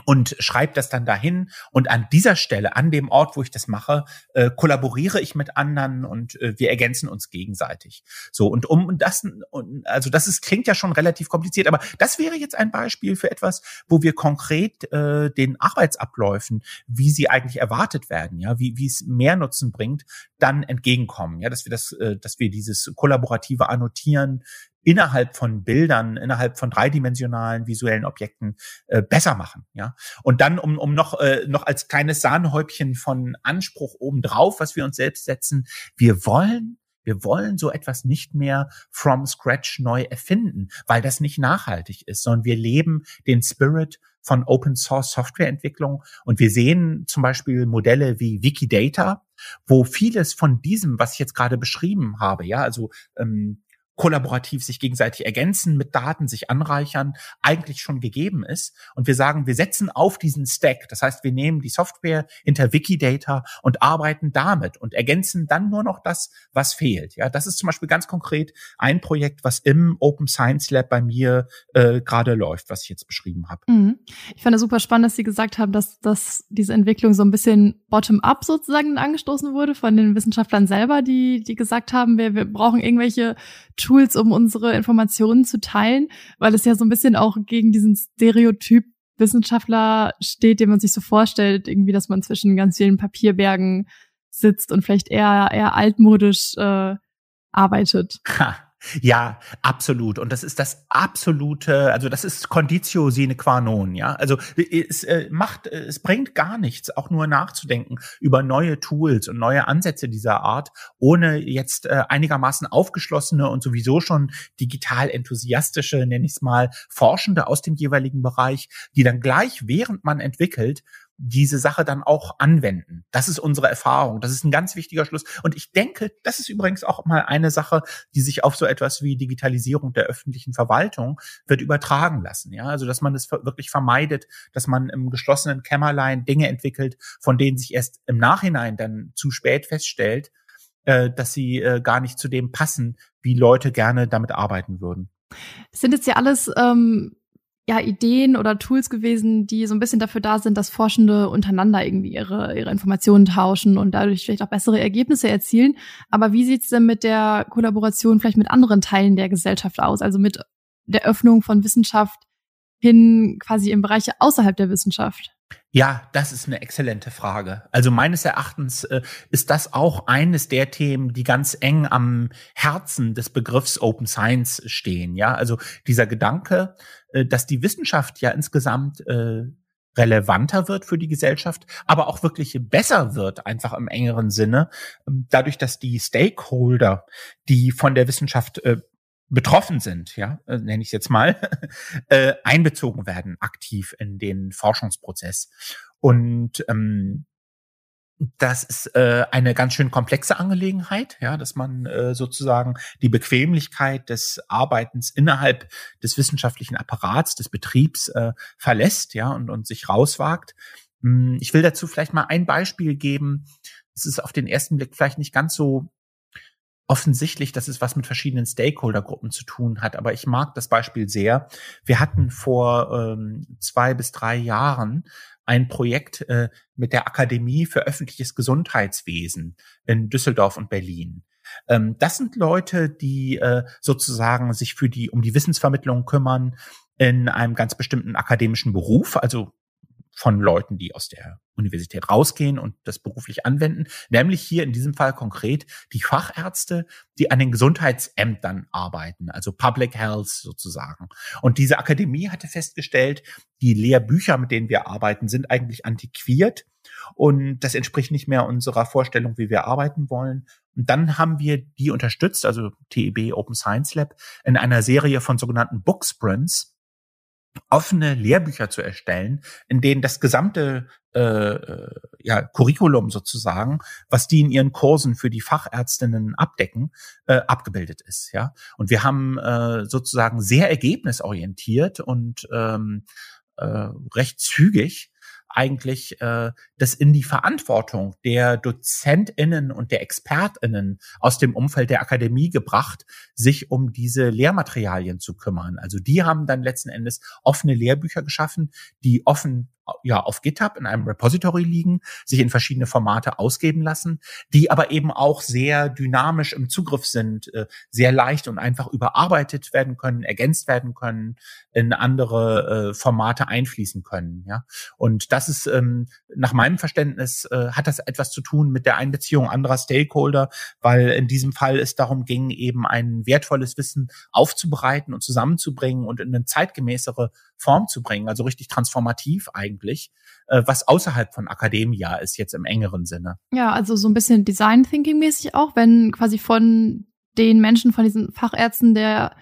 und schreibe das dann dahin. Und an dieser Stelle, an dem Ort, wo ich das mache, äh, kollaboriere ich mit anderen und äh, wir ergänzen uns gegenseitig. So und um das, und, also das ist klingt ja schon relativ kompliziert, aber das wäre jetzt ein Beispiel für etwas, wo wir konkret äh, den Arbeitsabläufen, wie sie eigentlich erwartet werden, ja, wie wie es mehr Nutzen bringt, dann entgegenkommen. Ja, dass wir das, äh, dass wir dieses kollaborative Annotieren innerhalb von Bildern, innerhalb von dreidimensionalen visuellen Objekten äh, besser machen. Ja, und dann um um noch äh, noch als kleines Sahnehäubchen von Anspruch obendrauf, was wir uns selbst setzen, wir wollen wir wollen so etwas nicht mehr from scratch neu erfinden, weil das nicht nachhaltig ist, sondern wir leben den Spirit von Open Source Softwareentwicklung und wir sehen zum Beispiel Modelle wie Wikidata, wo vieles von diesem, was ich jetzt gerade beschrieben habe, ja, also ähm, kollaborativ sich gegenseitig ergänzen, mit Daten sich anreichern, eigentlich schon gegeben ist. Und wir sagen, wir setzen auf diesen Stack. Das heißt, wir nehmen die Software hinter Wikidata und arbeiten damit und ergänzen dann nur noch das, was fehlt. Ja, das ist zum Beispiel ganz konkret ein Projekt, was im Open Science Lab bei mir äh, gerade läuft, was ich jetzt beschrieben habe. Mhm. Ich fand es super spannend, dass Sie gesagt haben, dass, dass diese Entwicklung so ein bisschen bottom-up sozusagen angestoßen wurde von den Wissenschaftlern selber, die, die gesagt haben, wir, wir brauchen irgendwelche Tools, um unsere Informationen zu teilen, weil es ja so ein bisschen auch gegen diesen Stereotyp Wissenschaftler steht, den man sich so vorstellt, irgendwie, dass man zwischen ganz vielen Papierbergen sitzt und vielleicht eher eher altmodisch äh, arbeitet. Ha. Ja, absolut. Und das ist das absolute, also das ist Conditio sine qua non, ja. Also es äh, macht, es bringt gar nichts, auch nur nachzudenken über neue Tools und neue Ansätze dieser Art, ohne jetzt äh, einigermaßen aufgeschlossene und sowieso schon digital enthusiastische, nenne ich es mal, Forschende aus dem jeweiligen Bereich, die dann gleich, während man entwickelt, diese Sache dann auch anwenden. Das ist unsere Erfahrung. Das ist ein ganz wichtiger Schluss. Und ich denke, das ist übrigens auch mal eine Sache, die sich auf so etwas wie Digitalisierung der öffentlichen Verwaltung wird übertragen lassen. Ja, also, dass man es wirklich vermeidet, dass man im geschlossenen Kämmerlein Dinge entwickelt, von denen sich erst im Nachhinein dann zu spät feststellt, äh, dass sie äh, gar nicht zu dem passen, wie Leute gerne damit arbeiten würden. Sind jetzt ja alles ähm, ja, Ideen oder Tools gewesen, die so ein bisschen dafür da sind, dass Forschende untereinander irgendwie ihre, ihre Informationen tauschen und dadurch vielleicht auch bessere Ergebnisse erzielen. Aber wie sieht's denn mit der Kollaboration vielleicht mit anderen Teilen der Gesellschaft aus? Also mit der Öffnung von Wissenschaft hin quasi in Bereiche außerhalb der Wissenschaft? Ja, das ist eine exzellente Frage. Also meines Erachtens äh, ist das auch eines der Themen, die ganz eng am Herzen des Begriffs Open Science stehen. Ja, also dieser Gedanke, äh, dass die Wissenschaft ja insgesamt äh, relevanter wird für die Gesellschaft, aber auch wirklich besser wird, einfach im engeren Sinne, ähm, dadurch, dass die Stakeholder, die von der Wissenschaft äh, betroffen sind, ja, äh, nenne ich es jetzt mal, äh, einbezogen werden aktiv in den Forschungsprozess. Und ähm, das ist äh, eine ganz schön komplexe Angelegenheit, ja, dass man äh, sozusagen die Bequemlichkeit des Arbeitens innerhalb des wissenschaftlichen Apparats, des Betriebs äh, verlässt, ja, und, und sich rauswagt. Hm, ich will dazu vielleicht mal ein Beispiel geben. Es ist auf den ersten Blick vielleicht nicht ganz so offensichtlich, dass es was mit verschiedenen Stakeholdergruppen zu tun hat. Aber ich mag das Beispiel sehr. Wir hatten vor ähm, zwei bis drei Jahren ein Projekt äh, mit der Akademie für öffentliches Gesundheitswesen in Düsseldorf und Berlin. Ähm, das sind Leute, die äh, sozusagen sich für die um die Wissensvermittlung kümmern in einem ganz bestimmten akademischen Beruf, also von Leuten, die aus der Universität rausgehen und das beruflich anwenden, nämlich hier in diesem Fall konkret die Fachärzte, die an den Gesundheitsämtern arbeiten, also Public Health sozusagen. Und diese Akademie hatte festgestellt, die Lehrbücher, mit denen wir arbeiten, sind eigentlich antiquiert und das entspricht nicht mehr unserer Vorstellung, wie wir arbeiten wollen. Und dann haben wir die unterstützt, also TEB Open Science Lab, in einer Serie von sogenannten Book Sprints, offene Lehrbücher zu erstellen, in denen das gesamte äh, äh, ja, Curriculum sozusagen, was die in ihren Kursen für die Fachärztinnen abdecken, äh, abgebildet ist. Ja, und wir haben äh, sozusagen sehr ergebnisorientiert und ähm, äh, recht zügig eigentlich äh, das in die Verantwortung der DozentInnen und der ExpertInnen aus dem Umfeld der Akademie gebracht, sich um diese Lehrmaterialien zu kümmern. Also die haben dann letzten Endes offene Lehrbücher geschaffen, die offen ja auf GitHub in einem Repository liegen, sich in verschiedene Formate ausgeben lassen, die aber eben auch sehr dynamisch im Zugriff sind, äh, sehr leicht und einfach überarbeitet werden können, ergänzt werden können, in andere äh, Formate einfließen können. Ja, und das ist ähm, nach meinem Verständnis äh, hat das etwas zu tun mit der Einbeziehung anderer Stakeholder, weil in diesem Fall es darum ging, eben ein wertvolles Wissen aufzubereiten und zusammenzubringen und in eine zeitgemäßere Form zu bringen, also richtig transformativ eigentlich, äh, was außerhalb von Akademia ist jetzt im engeren Sinne. Ja, also so ein bisschen Design Thinking mäßig auch, wenn quasi von den Menschen, von diesen Fachärzten, der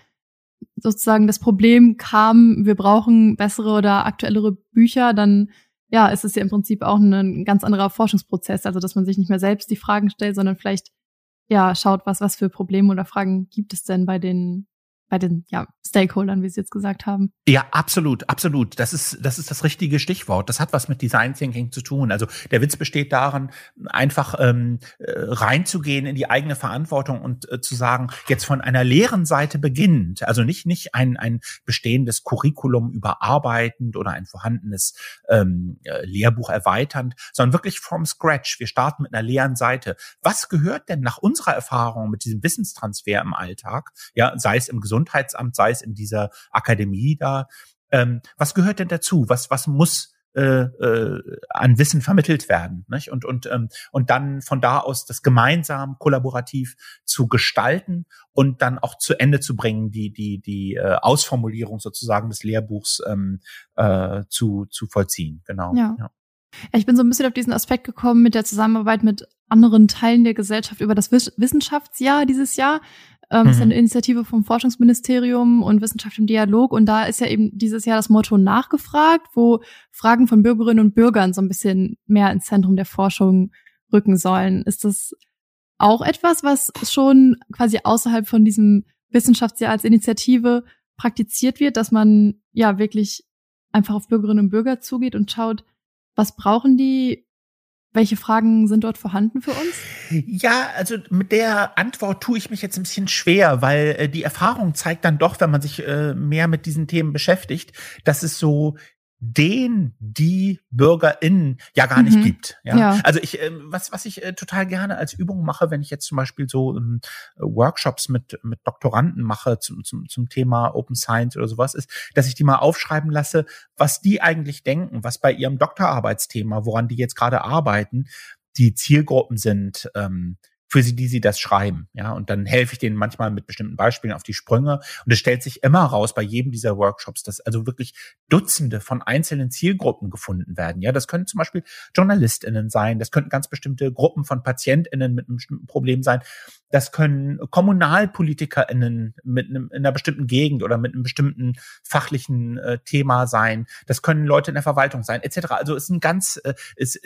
sozusagen das Problem kam, wir brauchen bessere oder aktuellere Bücher, dann ja, ist es ja im Prinzip auch ein ganz anderer Forschungsprozess, also dass man sich nicht mehr selbst die Fragen stellt, sondern vielleicht ja schaut, was was für Probleme oder Fragen gibt es denn bei den bei den ja, Stakeholdern, wie Sie jetzt gesagt haben. Ja, absolut, absolut. Das ist, das ist das richtige Stichwort. Das hat was mit Design Thinking zu tun. Also der Witz besteht darin, einfach ähm, äh, reinzugehen in die eigene Verantwortung und äh, zu sagen, jetzt von einer leeren Seite beginnend, also nicht, nicht ein, ein bestehendes Curriculum überarbeitend oder ein vorhandenes ähm, äh, Lehrbuch erweiternd, sondern wirklich from scratch. Wir starten mit einer leeren Seite. Was gehört denn nach unserer Erfahrung mit diesem Wissenstransfer im Alltag, ja, sei es im Gesundheits Gesundheitsamt, sei es in dieser Akademie da. Ähm, was gehört denn dazu? Was, was muss äh, äh, an Wissen vermittelt werden. Nicht? Und, und, ähm, und dann von da aus das gemeinsam, kollaborativ zu gestalten und dann auch zu Ende zu bringen, die, die, die äh, Ausformulierung sozusagen des Lehrbuchs ähm, äh, zu, zu vollziehen. Genau. Ja. ja. Ich bin so ein bisschen auf diesen Aspekt gekommen mit der Zusammenarbeit mit anderen Teilen der Gesellschaft über das Wissenschaftsjahr dieses Jahr. Ähm, mhm. ist eine Initiative vom Forschungsministerium und Wissenschaft im Dialog. Und da ist ja eben dieses Jahr das Motto nachgefragt, wo Fragen von Bürgerinnen und Bürgern so ein bisschen mehr ins Zentrum der Forschung rücken sollen. Ist das auch etwas, was schon quasi außerhalb von diesem Wissenschaftsjahr als Initiative praktiziert wird, dass man ja wirklich einfach auf Bürgerinnen und Bürger zugeht und schaut, was brauchen die, welche Fragen sind dort vorhanden für uns? Ja, also mit der Antwort tue ich mich jetzt ein bisschen schwer, weil äh, die Erfahrung zeigt dann doch, wenn man sich äh, mehr mit diesen Themen beschäftigt, dass es so den die BürgerInnen ja gar nicht mhm. gibt. Ja? ja? Also ich, äh, was, was ich äh, total gerne als Übung mache, wenn ich jetzt zum Beispiel so ähm, Workshops mit, mit Doktoranden mache zum, zum, zum Thema Open Science oder sowas, ist, dass ich die mal aufschreiben lasse, was die eigentlich denken, was bei ihrem Doktorarbeitsthema, woran die jetzt gerade arbeiten, die Zielgruppen sind, ähm, für sie, die sie das schreiben. Ja, und dann helfe ich denen manchmal mit bestimmten Beispielen auf die Sprünge. Und es stellt sich immer raus bei jedem dieser Workshops, dass also wirklich Dutzende von einzelnen Zielgruppen gefunden werden. Ja, das können zum Beispiel JournalistInnen sein. Das könnten ganz bestimmte Gruppen von PatientInnen mit einem bestimmten Problem sein. Das können KommunalpolitikerInnen mit einem, in einer bestimmten Gegend oder mit einem bestimmten fachlichen äh, Thema sein. Das können Leute in der Verwaltung sein, etc. Also es ist ein ganz, äh, ist,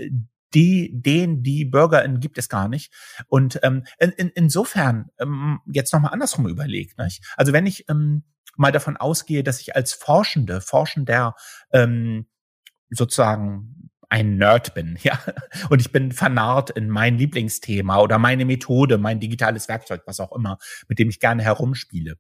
die, den, die BürgerInnen gibt es gar nicht. Und ähm, in, in, insofern ähm, jetzt nochmal andersrum überlegt. Nicht? Also wenn ich ähm, mal davon ausgehe, dass ich als Forschende, Forschender ähm, sozusagen ein Nerd bin, ja, und ich bin vernarrt in mein Lieblingsthema oder meine Methode, mein digitales Werkzeug, was auch immer, mit dem ich gerne herumspiele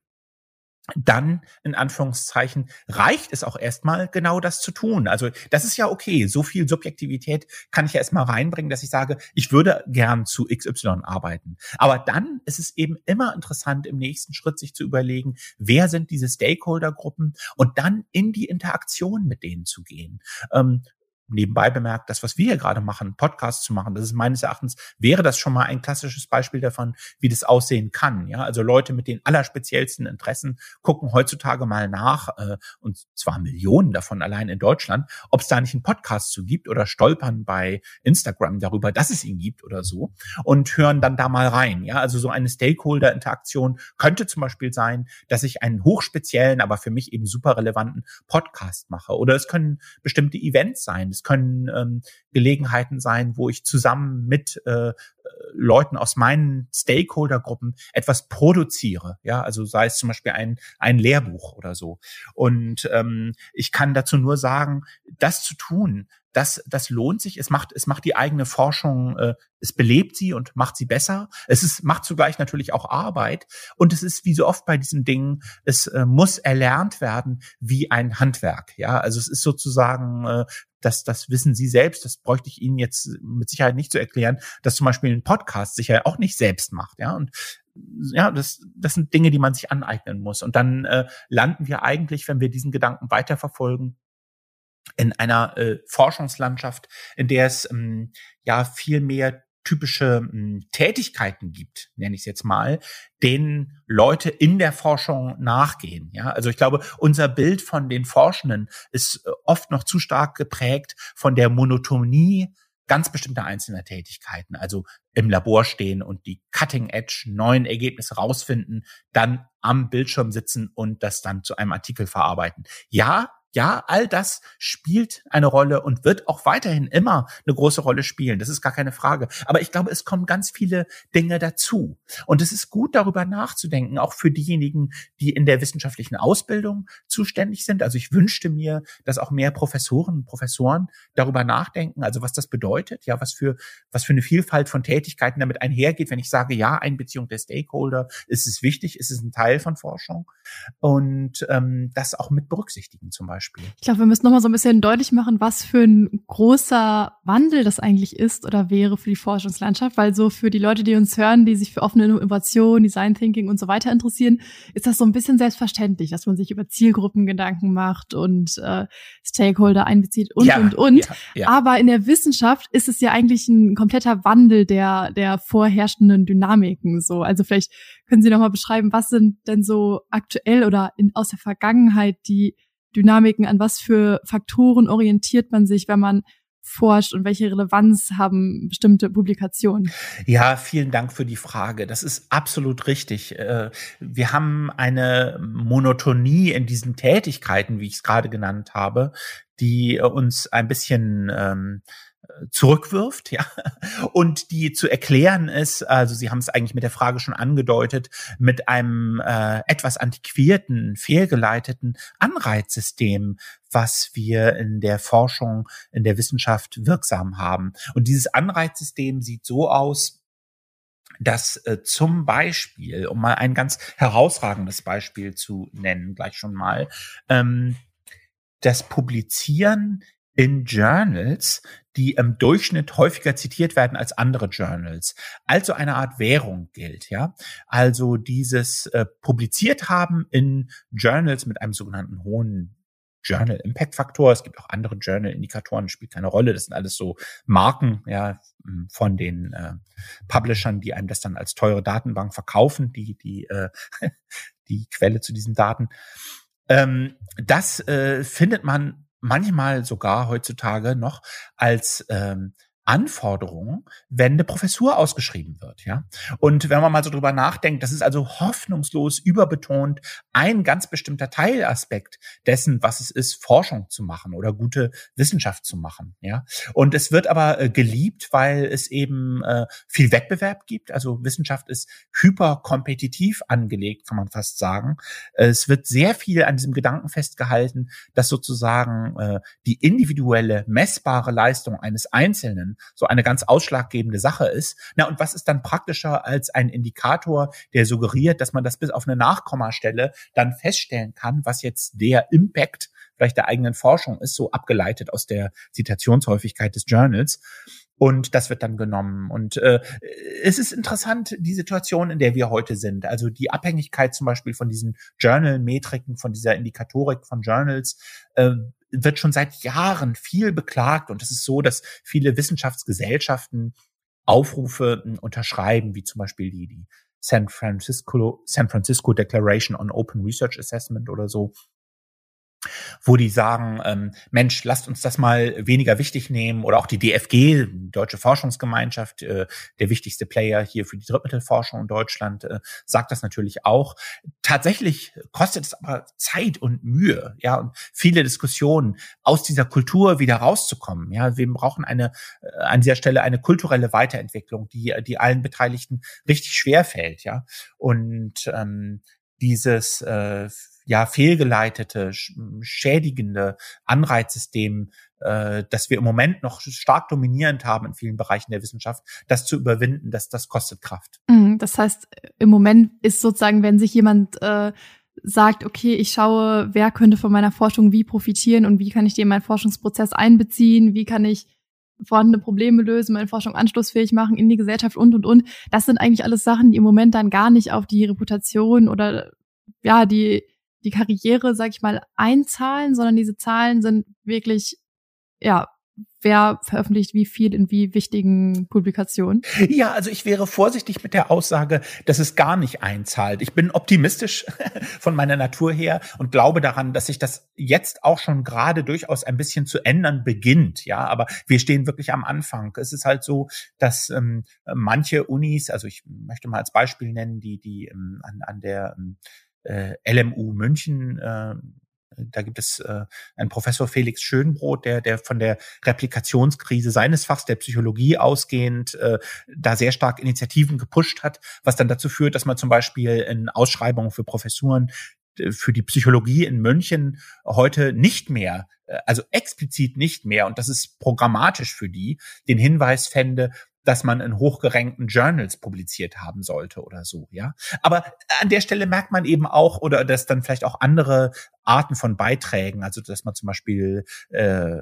dann in Anführungszeichen reicht es auch erstmal genau das zu tun. Also das ist ja okay. So viel Subjektivität kann ich ja erstmal reinbringen, dass ich sage, ich würde gern zu XY arbeiten. Aber dann ist es eben immer interessant, im nächsten Schritt sich zu überlegen, wer sind diese Stakeholdergruppen und dann in die Interaktion mit denen zu gehen. Ähm, nebenbei bemerkt, das, was wir hier gerade machen, Podcasts zu machen, das ist meines Erachtens, wäre das schon mal ein klassisches Beispiel davon, wie das aussehen kann. Ja, also Leute mit den allerspeziellsten Interessen gucken heutzutage mal nach, äh, und zwar Millionen davon allein in Deutschland, ob es da nicht einen Podcast zu gibt oder stolpern bei Instagram darüber, dass es ihn gibt oder so und hören dann da mal rein. Ja, also so eine Stakeholder-Interaktion könnte zum Beispiel sein, dass ich einen hochspeziellen, aber für mich eben super relevanten Podcast mache oder es können bestimmte Events sein es können ähm, Gelegenheiten sein, wo ich zusammen mit äh, Leuten aus meinen Stakeholder-Gruppen etwas produziere. Ja, also sei es zum Beispiel ein, ein Lehrbuch oder so. Und ähm, ich kann dazu nur sagen, das zu tun, das, das lohnt sich. Es macht, es macht die eigene Forschung, äh, es belebt sie und macht sie besser. Es ist, macht zugleich natürlich auch Arbeit. Und es ist wie so oft bei diesen Dingen, es äh, muss erlernt werden wie ein Handwerk. Ja, also es ist sozusagen, äh, das, das wissen Sie selbst, das bräuchte ich Ihnen jetzt mit Sicherheit nicht zu erklären, dass zum Beispiel ein Podcast sich ja auch nicht selbst macht. Ja, und ja, das, das sind Dinge, die man sich aneignen muss. Und dann äh, landen wir eigentlich, wenn wir diesen Gedanken weiterverfolgen, in einer äh, Forschungslandschaft, in der es ähm, ja viel mehr typische ähm, Tätigkeiten gibt, nenne ich es jetzt mal, denen Leute in der Forschung nachgehen. Ja, also ich glaube, unser Bild von den Forschenden ist äh, oft noch zu stark geprägt von der Monotonie ganz bestimmter einzelner Tätigkeiten. Also im Labor stehen und die Cutting Edge neuen Ergebnisse rausfinden, dann am Bildschirm sitzen und das dann zu einem Artikel verarbeiten. Ja, ja, all das spielt eine Rolle und wird auch weiterhin immer eine große Rolle spielen. Das ist gar keine Frage. Aber ich glaube, es kommen ganz viele Dinge dazu. Und es ist gut, darüber nachzudenken, auch für diejenigen, die in der wissenschaftlichen Ausbildung zuständig sind. Also ich wünschte mir, dass auch mehr Professoren und Professoren darüber nachdenken, also was das bedeutet, ja, was für, was für eine Vielfalt von Tätigkeiten damit einhergeht, wenn ich sage, ja, Einbeziehung der Stakeholder, ist es wichtig, ist es ein Teil von Forschung und ähm, das auch mit berücksichtigen zum Beispiel. Beispiel. Ich glaube, wir müssen noch mal so ein bisschen deutlich machen, was für ein großer Wandel das eigentlich ist oder wäre für die Forschungslandschaft, weil so für die Leute, die uns hören, die sich für offene Innovation, Design Thinking und so weiter interessieren, ist das so ein bisschen selbstverständlich, dass man sich über Zielgruppen Gedanken macht und äh, Stakeholder einbezieht und ja, und und. Ja, ja. Aber in der Wissenschaft ist es ja eigentlich ein kompletter Wandel der der vorherrschenden Dynamiken. So, also vielleicht können Sie noch mal beschreiben, was sind denn so aktuell oder in, aus der Vergangenheit die Dynamiken, an was für Faktoren orientiert man sich, wenn man forscht und welche Relevanz haben bestimmte Publikationen? Ja, vielen Dank für die Frage. Das ist absolut richtig. Äh, wir haben eine Monotonie in diesen Tätigkeiten, wie ich es gerade genannt habe, die uns ein bisschen ähm, zurückwirft, ja, und die zu erklären ist, also Sie haben es eigentlich mit der Frage schon angedeutet, mit einem äh, etwas antiquierten, fehlgeleiteten Anreizsystem, was wir in der Forschung, in der Wissenschaft wirksam haben. Und dieses Anreizsystem sieht so aus, dass äh, zum Beispiel, um mal ein ganz herausragendes Beispiel zu nennen, gleich schon mal, ähm, das Publizieren in Journals, die im Durchschnitt häufiger zitiert werden als andere Journals. Also eine Art Währung gilt, ja. Also dieses äh, publiziert haben in Journals mit einem sogenannten hohen Journal Impact Faktor. Es gibt auch andere Journal Indikatoren, spielt keine Rolle. Das sind alles so Marken, ja, von den äh, Publishern, die einem das dann als teure Datenbank verkaufen, die, die, äh, die Quelle zu diesen Daten. Ähm, das äh, findet man manchmal sogar heutzutage noch als ähm, Anforderungen, wenn eine Professur ausgeschrieben wird, ja. Und wenn man mal so drüber nachdenkt, das ist also hoffnungslos überbetont ein ganz bestimmter Teilaspekt dessen, was es ist, Forschung zu machen oder gute Wissenschaft zu machen, ja. Und es wird aber äh, geliebt, weil es eben äh, viel Wettbewerb gibt. Also Wissenschaft ist hyperkompetitiv angelegt, kann man fast sagen. Es wird sehr viel an diesem Gedanken festgehalten, dass sozusagen äh, die individuelle messbare Leistung eines Einzelnen so eine ganz ausschlaggebende Sache ist. Na, und was ist dann praktischer als ein Indikator, der suggeriert, dass man das bis auf eine Nachkommastelle dann feststellen kann, was jetzt der Impact vielleicht der eigenen Forschung ist, so abgeleitet aus der Zitationshäufigkeit des Journals. Und das wird dann genommen. Und äh, es ist interessant, die Situation, in der wir heute sind. Also die Abhängigkeit zum Beispiel von diesen Journal-Metriken, von dieser Indikatorik von Journals, äh, wird schon seit Jahren viel beklagt und es ist so, dass viele Wissenschaftsgesellschaften Aufrufe hm, unterschreiben, wie zum Beispiel die, die San Francisco, San Francisco Declaration on Open Research Assessment oder so, wo die sagen, ähm, Mensch, lasst uns das mal weniger wichtig nehmen oder auch die DFG, Deutsche Forschungsgemeinschaft, äh, der wichtigste Player hier für die Drittmittelforschung in Deutschland, äh, sagt das natürlich auch. Tatsächlich kostet es aber Zeit und Mühe, ja, und viele Diskussionen aus dieser Kultur wieder rauszukommen. Ja, wir brauchen eine äh, an dieser Stelle eine kulturelle Weiterentwicklung, die die allen Beteiligten richtig schwer fällt, ja, und ähm, dieses äh, ja fehlgeleitete, schädigende Anreizsystem, äh, das wir im Moment noch stark dominierend haben in vielen Bereichen der Wissenschaft, das zu überwinden, das, das kostet Kraft. Mhm, das heißt, im Moment ist sozusagen, wenn sich jemand äh, sagt, okay, ich schaue, wer könnte von meiner Forschung wie profitieren und wie kann ich den in meinen Forschungsprozess einbeziehen, wie kann ich vorhandene Probleme lösen, meine Forschung anschlussfähig machen in die Gesellschaft und, und, und. Das sind eigentlich alles Sachen, die im Moment dann gar nicht auf die Reputation oder ja, die die Karriere, sag ich mal, einzahlen, sondern diese Zahlen sind wirklich, ja, wer veröffentlicht wie viel in wie wichtigen Publikationen? Ja, also ich wäre vorsichtig mit der Aussage, dass es gar nicht einzahlt. Ich bin optimistisch von meiner Natur her und glaube daran, dass sich das jetzt auch schon gerade durchaus ein bisschen zu ändern beginnt. Ja, aber wir stehen wirklich am Anfang. Es ist halt so, dass ähm, manche Unis, also ich möchte mal als Beispiel nennen, die die ähm, an, an der ähm, äh, LMU München. Äh, da gibt es äh, einen Professor Felix Schönbrot, der, der von der Replikationskrise seines Fachs der Psychologie ausgehend äh, da sehr stark Initiativen gepusht hat, was dann dazu führt, dass man zum Beispiel in Ausschreibungen für Professuren äh, für die Psychologie in München heute nicht mehr, äh, also explizit nicht mehr, und das ist programmatisch für die, den Hinweis fände, dass man in hochgerankten Journals publiziert haben sollte oder so, ja. Aber an der Stelle merkt man eben auch, oder dass dann vielleicht auch andere Arten von Beiträgen, also dass man zum Beispiel äh,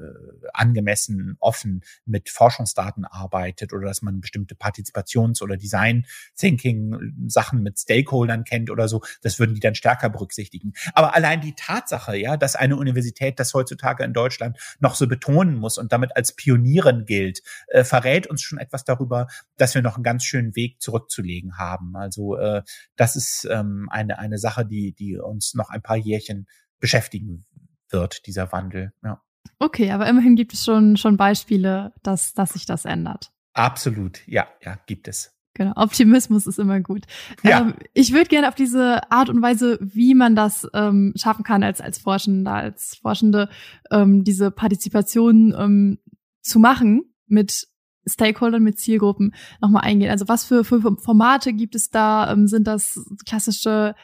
angemessen offen mit Forschungsdaten arbeitet oder dass man bestimmte Partizipations- oder Design-Thinking-Sachen mit Stakeholdern kennt oder so, das würden die dann stärker berücksichtigen. Aber allein die Tatsache, ja, dass eine Universität das heutzutage in Deutschland noch so betonen muss und damit als Pionierin gilt, äh, verrät uns schon etwas darüber, dass wir noch einen ganz schönen Weg zurückzulegen haben. Also äh, das ist ähm, eine, eine Sache, die, die uns noch ein paar Jährchen beschäftigen wird, dieser Wandel. Ja. Okay, aber immerhin gibt es schon, schon Beispiele, dass, dass sich das ändert. Absolut, ja, ja, gibt es. Genau, Optimismus ist immer gut. Ja. Ähm, ich würde gerne auf diese Art und Weise, wie man das ähm, schaffen kann als als Forschender, als Forschende, ähm, diese Partizipation ähm, zu machen mit Stakeholdern, mit Zielgruppen nochmal eingehen. Also was für, für Formate gibt es da? Ähm, sind das klassische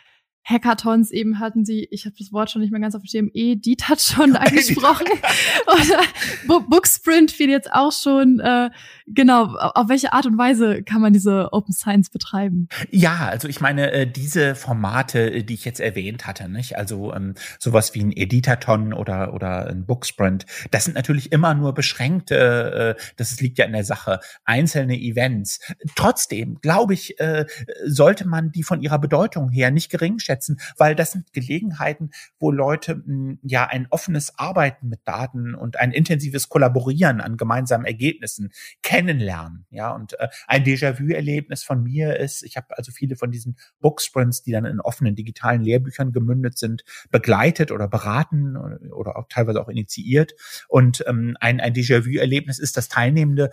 Hackathons eben hatten sie, ich habe das Wort schon nicht mehr ganz auf dem Schirm, Edith hat schon angesprochen. Oder Booksprint fiel jetzt auch schon. Äh, genau, auf welche Art und Weise kann man diese Open Science betreiben? Ja, also ich meine, äh, diese Formate, äh, die ich jetzt erwähnt hatte, nicht? Also ähm, sowas wie ein Editathon oder, oder ein Booksprint, das sind natürlich immer nur beschränkte, äh, das liegt ja in der Sache, einzelne Events. Trotzdem, glaube ich, äh, sollte man die von ihrer Bedeutung her nicht gering schätzen einsetzen, weil das sind Gelegenheiten, wo Leute hm, ja ein offenes Arbeiten mit Daten und ein intensives Kollaborieren an gemeinsamen Ergebnissen kennenlernen. Ja, und äh, ein Déjà-vu-Erlebnis von mir ist, ich habe also viele von diesen Booksprints, die dann in offenen digitalen Lehrbüchern gemündet sind, begleitet oder beraten oder auch teilweise auch initiiert. Und ähm, ein, ein Déjà-vu-Erlebnis ist, dass Teilnehmende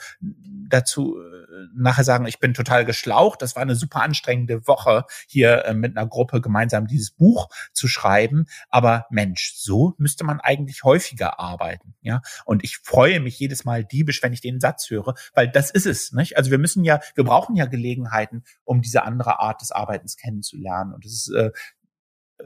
dazu äh, nachher sagen, ich bin total geschlaucht, das war eine super anstrengende Woche hier äh, mit einer Gruppe gemeinsam dieses Buch zu schreiben. Aber Mensch, so müsste man eigentlich häufiger arbeiten. Ja, und ich freue mich jedes Mal diebisch, wenn ich den Satz höre, weil das ist es. Nicht? Also wir müssen ja, wir brauchen ja Gelegenheiten, um diese andere Art des Arbeitens kennenzulernen. Und das ist äh,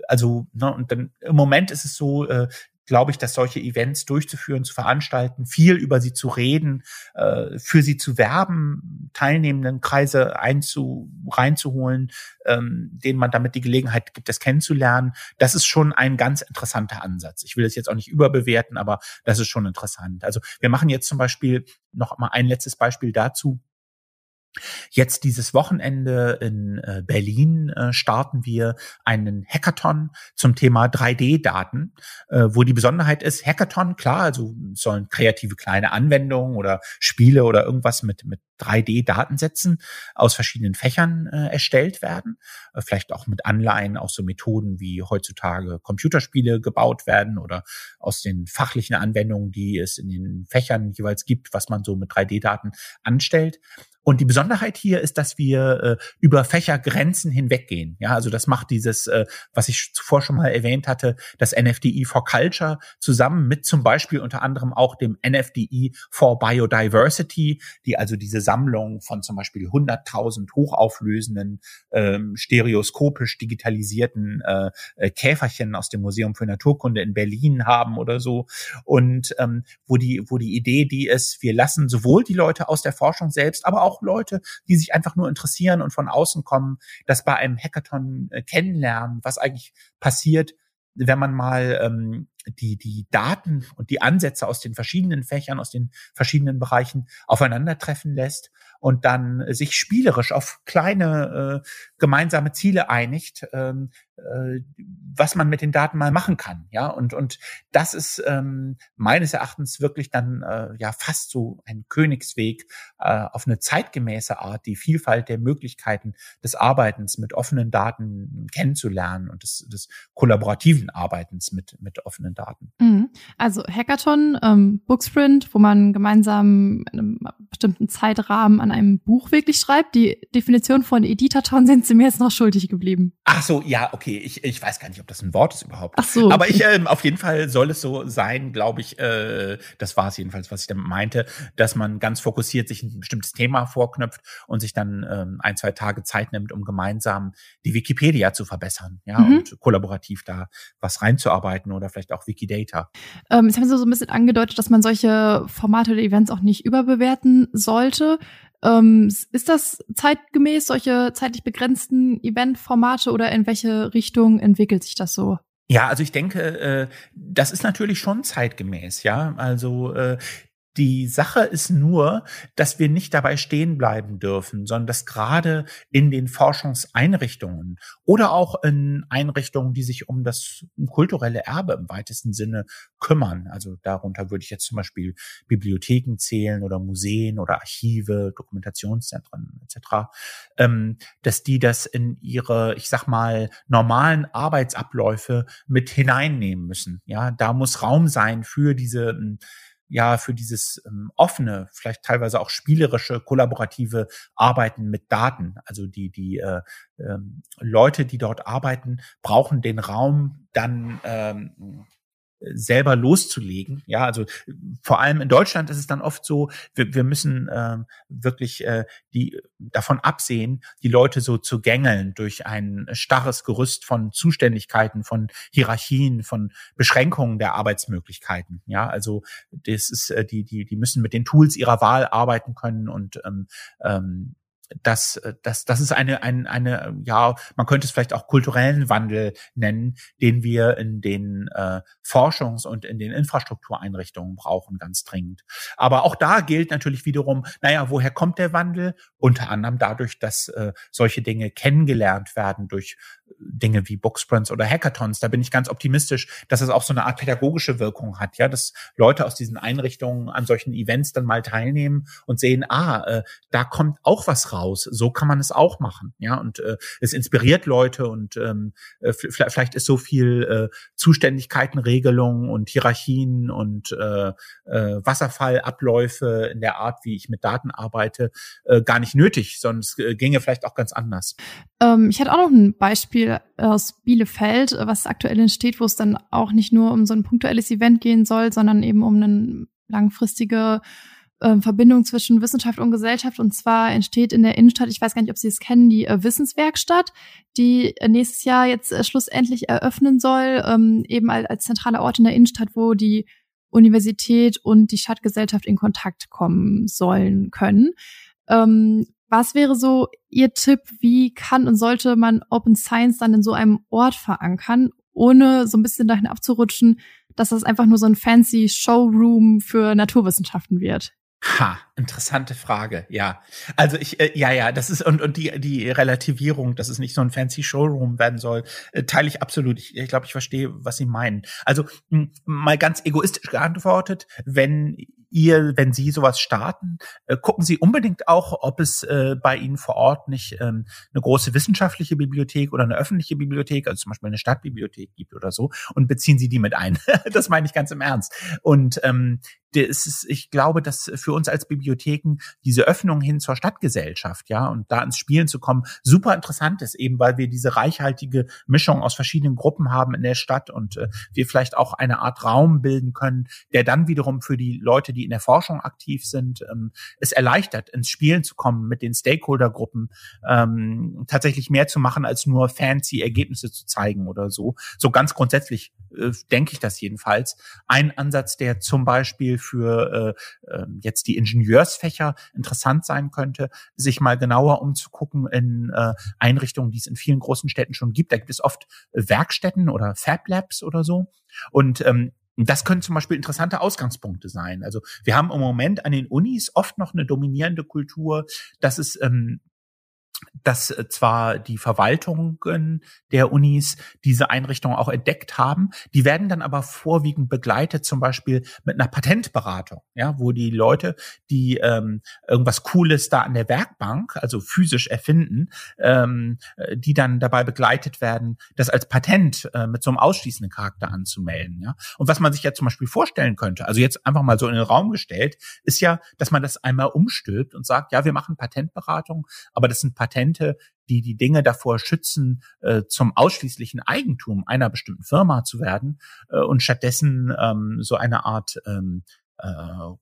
also ne, und dann im Moment ist es so, äh, glaube ich, dass solche Events durchzuführen, zu veranstalten, viel über sie zu reden, äh, für sie zu werben, teilnehmenden Kreise einzu, reinzuholen, ähm, denen man damit die Gelegenheit gibt, das kennenzulernen. Das ist schon ein ganz interessanter Ansatz. Ich will das jetzt auch nicht überbewerten, aber das ist schon interessant. Also wir machen jetzt zum Beispiel noch mal ein letztes Beispiel dazu Jetzt dieses Wochenende in äh, Berlin äh, starten wir einen Hackathon zum Thema 3D-Daten, äh, wo die Besonderheit ist, Hackathon, klar, also sollen kreative kleine Anwendungen oder Spiele oder irgendwas mit, mit 3D-Datensätzen aus verschiedenen Fächern erstellt werden. Vielleicht auch mit Anleihen aus so Methoden, wie heutzutage Computerspiele gebaut werden oder aus den fachlichen Anwendungen, die es in den Fächern jeweils gibt, was man so mit 3D-Daten anstellt. Und die Besonderheit hier ist, dass wir äh, über Fächergrenzen hinweggehen. Ja, also das macht dieses, äh, was ich zuvor schon mal erwähnt hatte, das NFDI for Culture zusammen mit zum Beispiel unter anderem auch dem NFDI for Biodiversity, die also diese Sammlung von zum Beispiel 100.000 hochauflösenden, ähm, stereoskopisch digitalisierten äh, äh, Käferchen aus dem Museum für Naturkunde in Berlin haben oder so. Und ähm, wo die, wo die Idee die ist, wir lassen sowohl die Leute aus der Forschung selbst, aber auch Leute, die sich einfach nur interessieren und von außen kommen, das bei einem Hackathon äh, kennenlernen, was eigentlich passiert, wenn man mal ähm, die, die Daten und die Ansätze aus den verschiedenen Fächern, aus den verschiedenen Bereichen aufeinandertreffen lässt und dann sich spielerisch auf kleine äh, gemeinsame Ziele einigt, ähm, äh, was man mit den Daten mal machen kann. Ja, und, und das ist ähm, meines Erachtens wirklich dann äh, ja fast so ein Königsweg äh, auf eine zeitgemäße Art, die Vielfalt der Möglichkeiten des Arbeitens mit offenen Daten kennenzulernen und des, des kollaborativen Arbeitens mit, mit offenen Daten. Mhm. Also Hackathon, ähm, Booksprint, wo man gemeinsam in einem bestimmten Zeitrahmen an einem Buch wirklich schreibt. Die Definition von Editathon sind Sie mir jetzt noch schuldig geblieben. Ach so, ja, okay. Ich, ich weiß gar nicht, ob das ein Wort ist überhaupt. Ach so. Aber ich, ähm, auf jeden Fall soll es so sein, glaube ich, äh, das war es jedenfalls, was ich damit meinte, dass man ganz fokussiert sich ein bestimmtes Thema vorknöpft und sich dann ähm, ein, zwei Tage Zeit nimmt, um gemeinsam die Wikipedia zu verbessern, ja, mhm. und kollaborativ da was reinzuarbeiten oder vielleicht auch Wikidata. Ähm, jetzt haben Sie so ein bisschen angedeutet, dass man solche Formate oder Events auch nicht überbewerten sollte. Ähm, ist das zeitgemäß, solche zeitlich begrenzten Eventformate oder in welche Richtung entwickelt sich das so? Ja, also ich denke, äh, das ist natürlich schon zeitgemäß, ja. Also äh, die Sache ist nur, dass wir nicht dabei stehen bleiben dürfen, sondern dass gerade in den Forschungseinrichtungen oder auch in Einrichtungen, die sich um das kulturelle Erbe im weitesten Sinne kümmern, also darunter würde ich jetzt zum Beispiel Bibliotheken zählen oder Museen oder Archive, Dokumentationszentren etc., ähm, dass die das in ihre, ich sag mal, normalen Arbeitsabläufe mit hineinnehmen müssen. Ja, da muss Raum sein für diese ja für dieses ähm, offene, vielleicht teilweise auch spielerische, kollaborative Arbeiten mit Daten. Also die die äh, ähm, Leute, die dort arbeiten, brauchen den Raum dann ähm, selber loszulegen. Ja, also vor allem in Deutschland ist es dann oft so, wir, wir müssen äh, wirklich äh, die davon absehen, die Leute so zu gängeln durch ein starres Gerüst von Zuständigkeiten, von Hierarchien, von Beschränkungen der Arbeitsmöglichkeiten. Ja, also das ist äh, die die die müssen mit den Tools ihrer Wahl arbeiten können und ähm, ähm, das, äh, das, das ist eine, eine, eine, ja, man könnte es vielleicht auch kulturellen Wandel nennen, den wir in den äh, Forschungs- und in den Infrastruktureinrichtungen brauchen, ganz dringend. Aber auch da gilt natürlich wiederum, naja, woher kommt der Wandel? Unter anderem dadurch, dass äh, solche Dinge kennengelernt werden durch Dinge wie Booksprints oder Hackathons. Da bin ich ganz optimistisch, dass es auch so eine Art pädagogische Wirkung hat, ja, dass Leute aus diesen Einrichtungen an solchen Events dann mal teilnehmen und sehen, ah, äh, da kommt auch was raus. So kann man es auch machen, ja, und äh, es inspiriert Leute und ähm, äh, vielleicht ist so viel äh, Zuständigkeitenregelung und Hierarchien und äh, äh, Wasserfallabläufe in der Art, wie ich mit Daten arbeite, äh, gar nicht nötig, es äh, ginge vielleicht auch ganz anders. Ähm, ich hatte auch noch ein Beispiel aus Bielefeld, was aktuell entsteht, wo es dann auch nicht nur um so ein punktuelles Event gehen soll, sondern eben um eine langfristige äh, Verbindung zwischen Wissenschaft und Gesellschaft. Und zwar entsteht in der Innenstadt, ich weiß gar nicht, ob Sie es kennen, die äh, Wissenswerkstatt, die äh, nächstes Jahr jetzt äh, schlussendlich eröffnen soll, ähm, eben als, als zentraler Ort in der Innenstadt, wo die Universität und die Stadtgesellschaft in Kontakt kommen sollen können. Ähm, was wäre so Ihr Tipp, wie kann und sollte man Open Science dann in so einem Ort verankern, ohne so ein bisschen dahin abzurutschen, dass das einfach nur so ein fancy Showroom für Naturwissenschaften wird? Ha, interessante Frage. Ja, also ich, äh, ja, ja, das ist und und die die Relativierung, dass es nicht so ein fancy Showroom werden soll, äh, teile ich absolut. Ich, ich glaube, ich verstehe, was Sie meinen. Also mh, mal ganz egoistisch geantwortet, wenn ihr, wenn Sie sowas starten, äh, gucken Sie unbedingt auch, ob es äh, bei Ihnen vor Ort nicht ähm, eine große wissenschaftliche Bibliothek oder eine öffentliche Bibliothek, also zum Beispiel eine Stadtbibliothek gibt oder so, und beziehen Sie die mit ein. das meine ich ganz im Ernst. Und ähm, ist, ich glaube, dass für uns als Bibliotheken diese Öffnung hin zur Stadtgesellschaft, ja, und da ins Spielen zu kommen, super interessant ist, eben weil wir diese reichhaltige Mischung aus verschiedenen Gruppen haben in der Stadt und äh, wir vielleicht auch eine Art Raum bilden können, der dann wiederum für die Leute, die in der Forschung aktiv sind, ähm, es erleichtert, ins Spielen zu kommen mit den Stakeholdergruppen, ähm, tatsächlich mehr zu machen, als nur fancy Ergebnisse zu zeigen oder so. So ganz grundsätzlich äh, denke ich das jedenfalls. Ein Ansatz, der zum Beispiel für äh, äh, jetzt die Ingenieursfächer interessant sein könnte, sich mal genauer umzugucken in äh, Einrichtungen, die es in vielen großen Städten schon gibt. Da gibt es oft Werkstätten oder Fab Labs oder so. Und ähm, das können zum Beispiel interessante Ausgangspunkte sein. Also wir haben im Moment an den Unis oft noch eine dominierende Kultur, dass es ähm, dass äh, zwar die Verwaltungen der Unis diese Einrichtungen auch entdeckt haben, die werden dann aber vorwiegend begleitet, zum Beispiel mit einer Patentberatung, ja, wo die Leute, die ähm, irgendwas Cooles da an der Werkbank, also physisch erfinden, ähm, äh, die dann dabei begleitet werden, das als Patent äh, mit so einem ausschließenden Charakter anzumelden, ja. Und was man sich ja zum Beispiel vorstellen könnte, also jetzt einfach mal so in den Raum gestellt, ist ja, dass man das einmal umstülpt und sagt, ja, wir machen Patentberatung, aber das sind Patent Patente, die die Dinge davor schützen, äh, zum ausschließlichen Eigentum einer bestimmten Firma zu werden äh, und stattdessen ähm, so eine Art ähm, äh,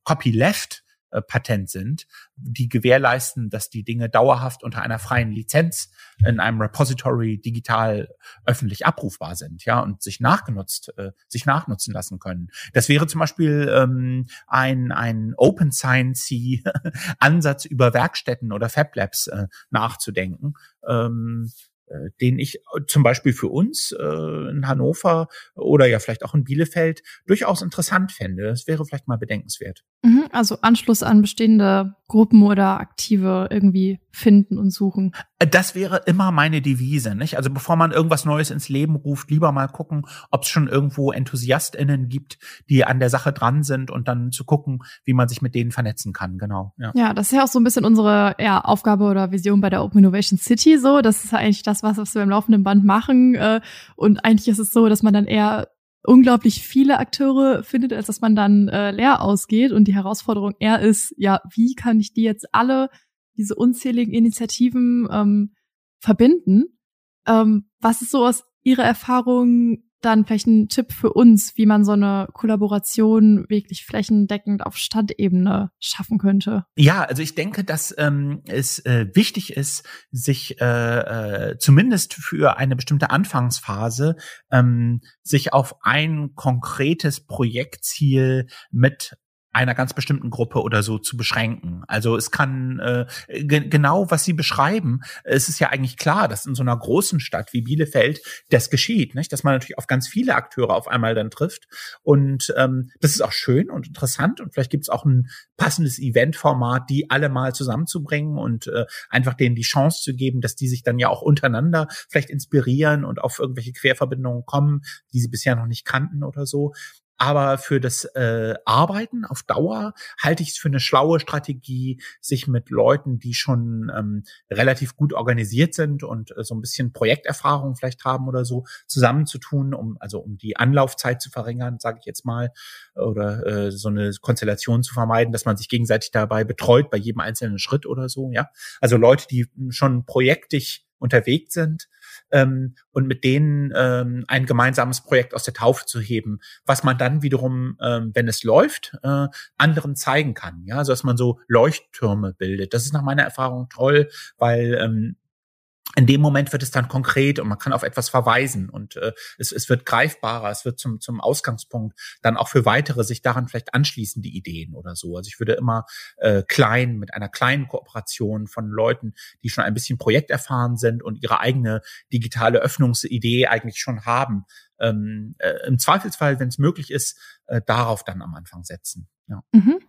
Copyleft äh, Patent sind, die gewährleisten, dass die Dinge dauerhaft unter einer freien Lizenz in einem Repository digital öffentlich abrufbar sind, ja, und sich nachgenutzt, äh, sich nachnutzen lassen können. Das wäre zum Beispiel ähm, ein, ein Open Science Ansatz über Werkstätten oder Fab Labs äh, nachzudenken. Ähm, äh, den ich äh, zum Beispiel für uns äh, in Hannover oder ja vielleicht auch in Bielefeld durchaus interessant fände. Das wäre vielleicht mal bedenkenswert. Mhm, also Anschluss an bestehende Gruppen oder Aktive irgendwie finden und suchen. Das wäre immer meine Devise, nicht? Also bevor man irgendwas Neues ins Leben ruft, lieber mal gucken, ob es schon irgendwo EnthusiastInnen gibt, die an der Sache dran sind und dann zu gucken, wie man sich mit denen vernetzen kann, genau. Ja, ja das ist ja auch so ein bisschen unsere ja, Aufgabe oder Vision bei der Open Innovation City so. Das ist ja eigentlich das, was, wir im laufenden Band machen. Äh, und eigentlich ist es so, dass man dann eher unglaublich viele Akteure findet, als dass man dann äh, leer ausgeht. Und die Herausforderung eher ist, ja, wie kann ich die jetzt alle, diese unzähligen Initiativen ähm, verbinden? Ähm, was ist so aus Ihrer Erfahrung dann vielleicht ein Tipp für uns, wie man so eine Kollaboration wirklich flächendeckend auf Stadtebene schaffen könnte? Ja, also ich denke, dass ähm, es äh, wichtig ist, sich äh, äh, zumindest für eine bestimmte Anfangsphase ähm, sich auf ein konkretes Projektziel mit einer ganz bestimmten Gruppe oder so zu beschränken. Also es kann äh, genau, was Sie beschreiben, es ist ja eigentlich klar, dass in so einer großen Stadt wie Bielefeld das geschieht, nicht? dass man natürlich auf ganz viele Akteure auf einmal dann trifft. Und ähm, das ist auch schön und interessant und vielleicht gibt es auch ein passendes Eventformat, die alle mal zusammenzubringen und äh, einfach denen die Chance zu geben, dass die sich dann ja auch untereinander vielleicht inspirieren und auf irgendwelche Querverbindungen kommen, die sie bisher noch nicht kannten oder so. Aber für das äh, Arbeiten auf Dauer halte ich es für eine schlaue Strategie, sich mit Leuten, die schon ähm, relativ gut organisiert sind und äh, so ein bisschen Projekterfahrung vielleicht haben oder so, zusammenzutun, um also um die Anlaufzeit zu verringern, sage ich jetzt mal, oder äh, so eine Konstellation zu vermeiden, dass man sich gegenseitig dabei betreut bei jedem einzelnen Schritt oder so. Ja, also Leute, die schon projektig unterwegs sind ähm, und mit denen ähm, ein gemeinsames Projekt aus der Taufe zu heben, was man dann wiederum, ähm, wenn es läuft, äh, anderen zeigen kann. Ja, also dass man so Leuchttürme bildet. Das ist nach meiner Erfahrung toll, weil ähm, in dem Moment wird es dann konkret und man kann auf etwas verweisen und äh, es, es wird greifbarer, es wird zum, zum Ausgangspunkt dann auch für weitere sich daran vielleicht anschließen, die Ideen oder so. Also ich würde immer äh, klein mit einer kleinen Kooperation von Leuten, die schon ein bisschen projekterfahren sind und ihre eigene digitale Öffnungsidee eigentlich schon haben, ähm, äh, im Zweifelsfall, wenn es möglich ist, äh, darauf dann am Anfang setzen. Ja. Mhm.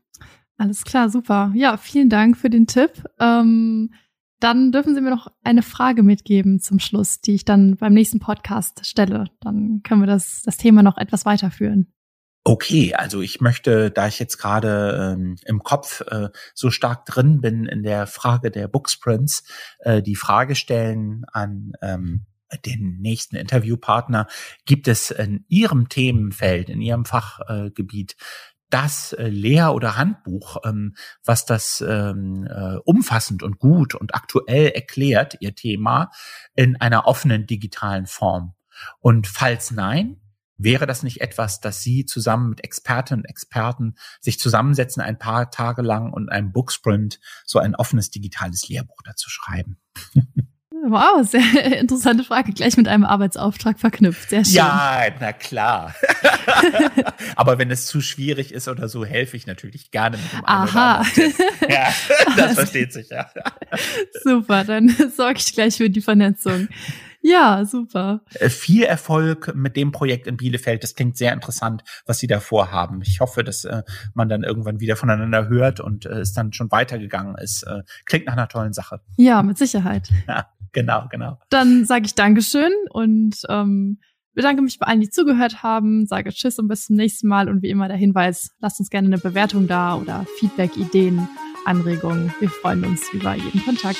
Alles klar, super. Ja, vielen Dank für den Tipp. Ähm, dann dürfen Sie mir noch eine Frage mitgeben zum Schluss, die ich dann beim nächsten Podcast stelle. Dann können wir das, das Thema noch etwas weiterführen. Okay, also ich möchte, da ich jetzt gerade ähm, im Kopf äh, so stark drin bin in der Frage der Booksprints, äh, die Frage stellen an ähm, den nächsten Interviewpartner. Gibt es in Ihrem Themenfeld, in Ihrem Fachgebiet das äh, Lehr- oder Handbuch, ähm, was das ähm, äh, umfassend und gut und aktuell erklärt, Ihr Thema, in einer offenen digitalen Form? Und falls nein, wäre das nicht etwas, dass Sie zusammen mit Expertinnen und Experten sich zusammensetzen, ein paar Tage lang und einem Booksprint so ein offenes digitales Lehrbuch dazu schreiben? Wow, sehr interessante Frage. Gleich mit einem Arbeitsauftrag verknüpft. Sehr schön. Ja, na klar. Aber wenn es zu schwierig ist oder so, helfe ich natürlich gerne mit dem Aha. Ja, das versteht sich, ja. Super, dann sorge ich gleich für die Vernetzung. Ja, super. Äh, viel Erfolg mit dem Projekt in Bielefeld. Das klingt sehr interessant, was Sie da vorhaben. Ich hoffe, dass äh, man dann irgendwann wieder voneinander hört und äh, es dann schon weitergegangen ist. Äh, klingt nach einer tollen Sache. Ja, mit Sicherheit. Ja. Genau, genau. Dann sage ich Dankeschön und ähm, bedanke mich bei allen, die zugehört haben, sage Tschüss und bis zum nächsten Mal und wie immer der Hinweis, lasst uns gerne eine Bewertung da oder Feedback, Ideen, Anregungen. Wir freuen uns über jeden Kontakt.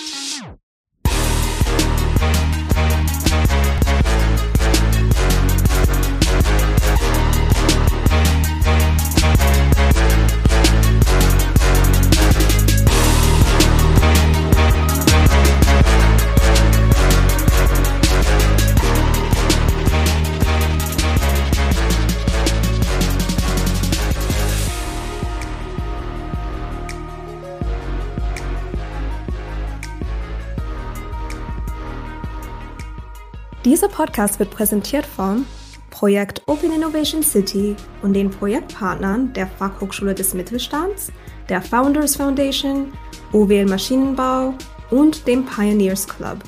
Dieser Podcast wird präsentiert von Projekt Open Innovation City und den Projektpartnern der Fachhochschule des Mittelstands, der Founders Foundation, OWL Maschinenbau und dem Pioneers Club.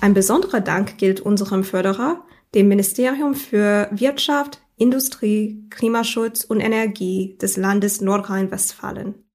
Ein besonderer Dank gilt unserem Förderer, dem Ministerium für Wirtschaft, Industrie, Klimaschutz und Energie des Landes Nordrhein-Westfalen.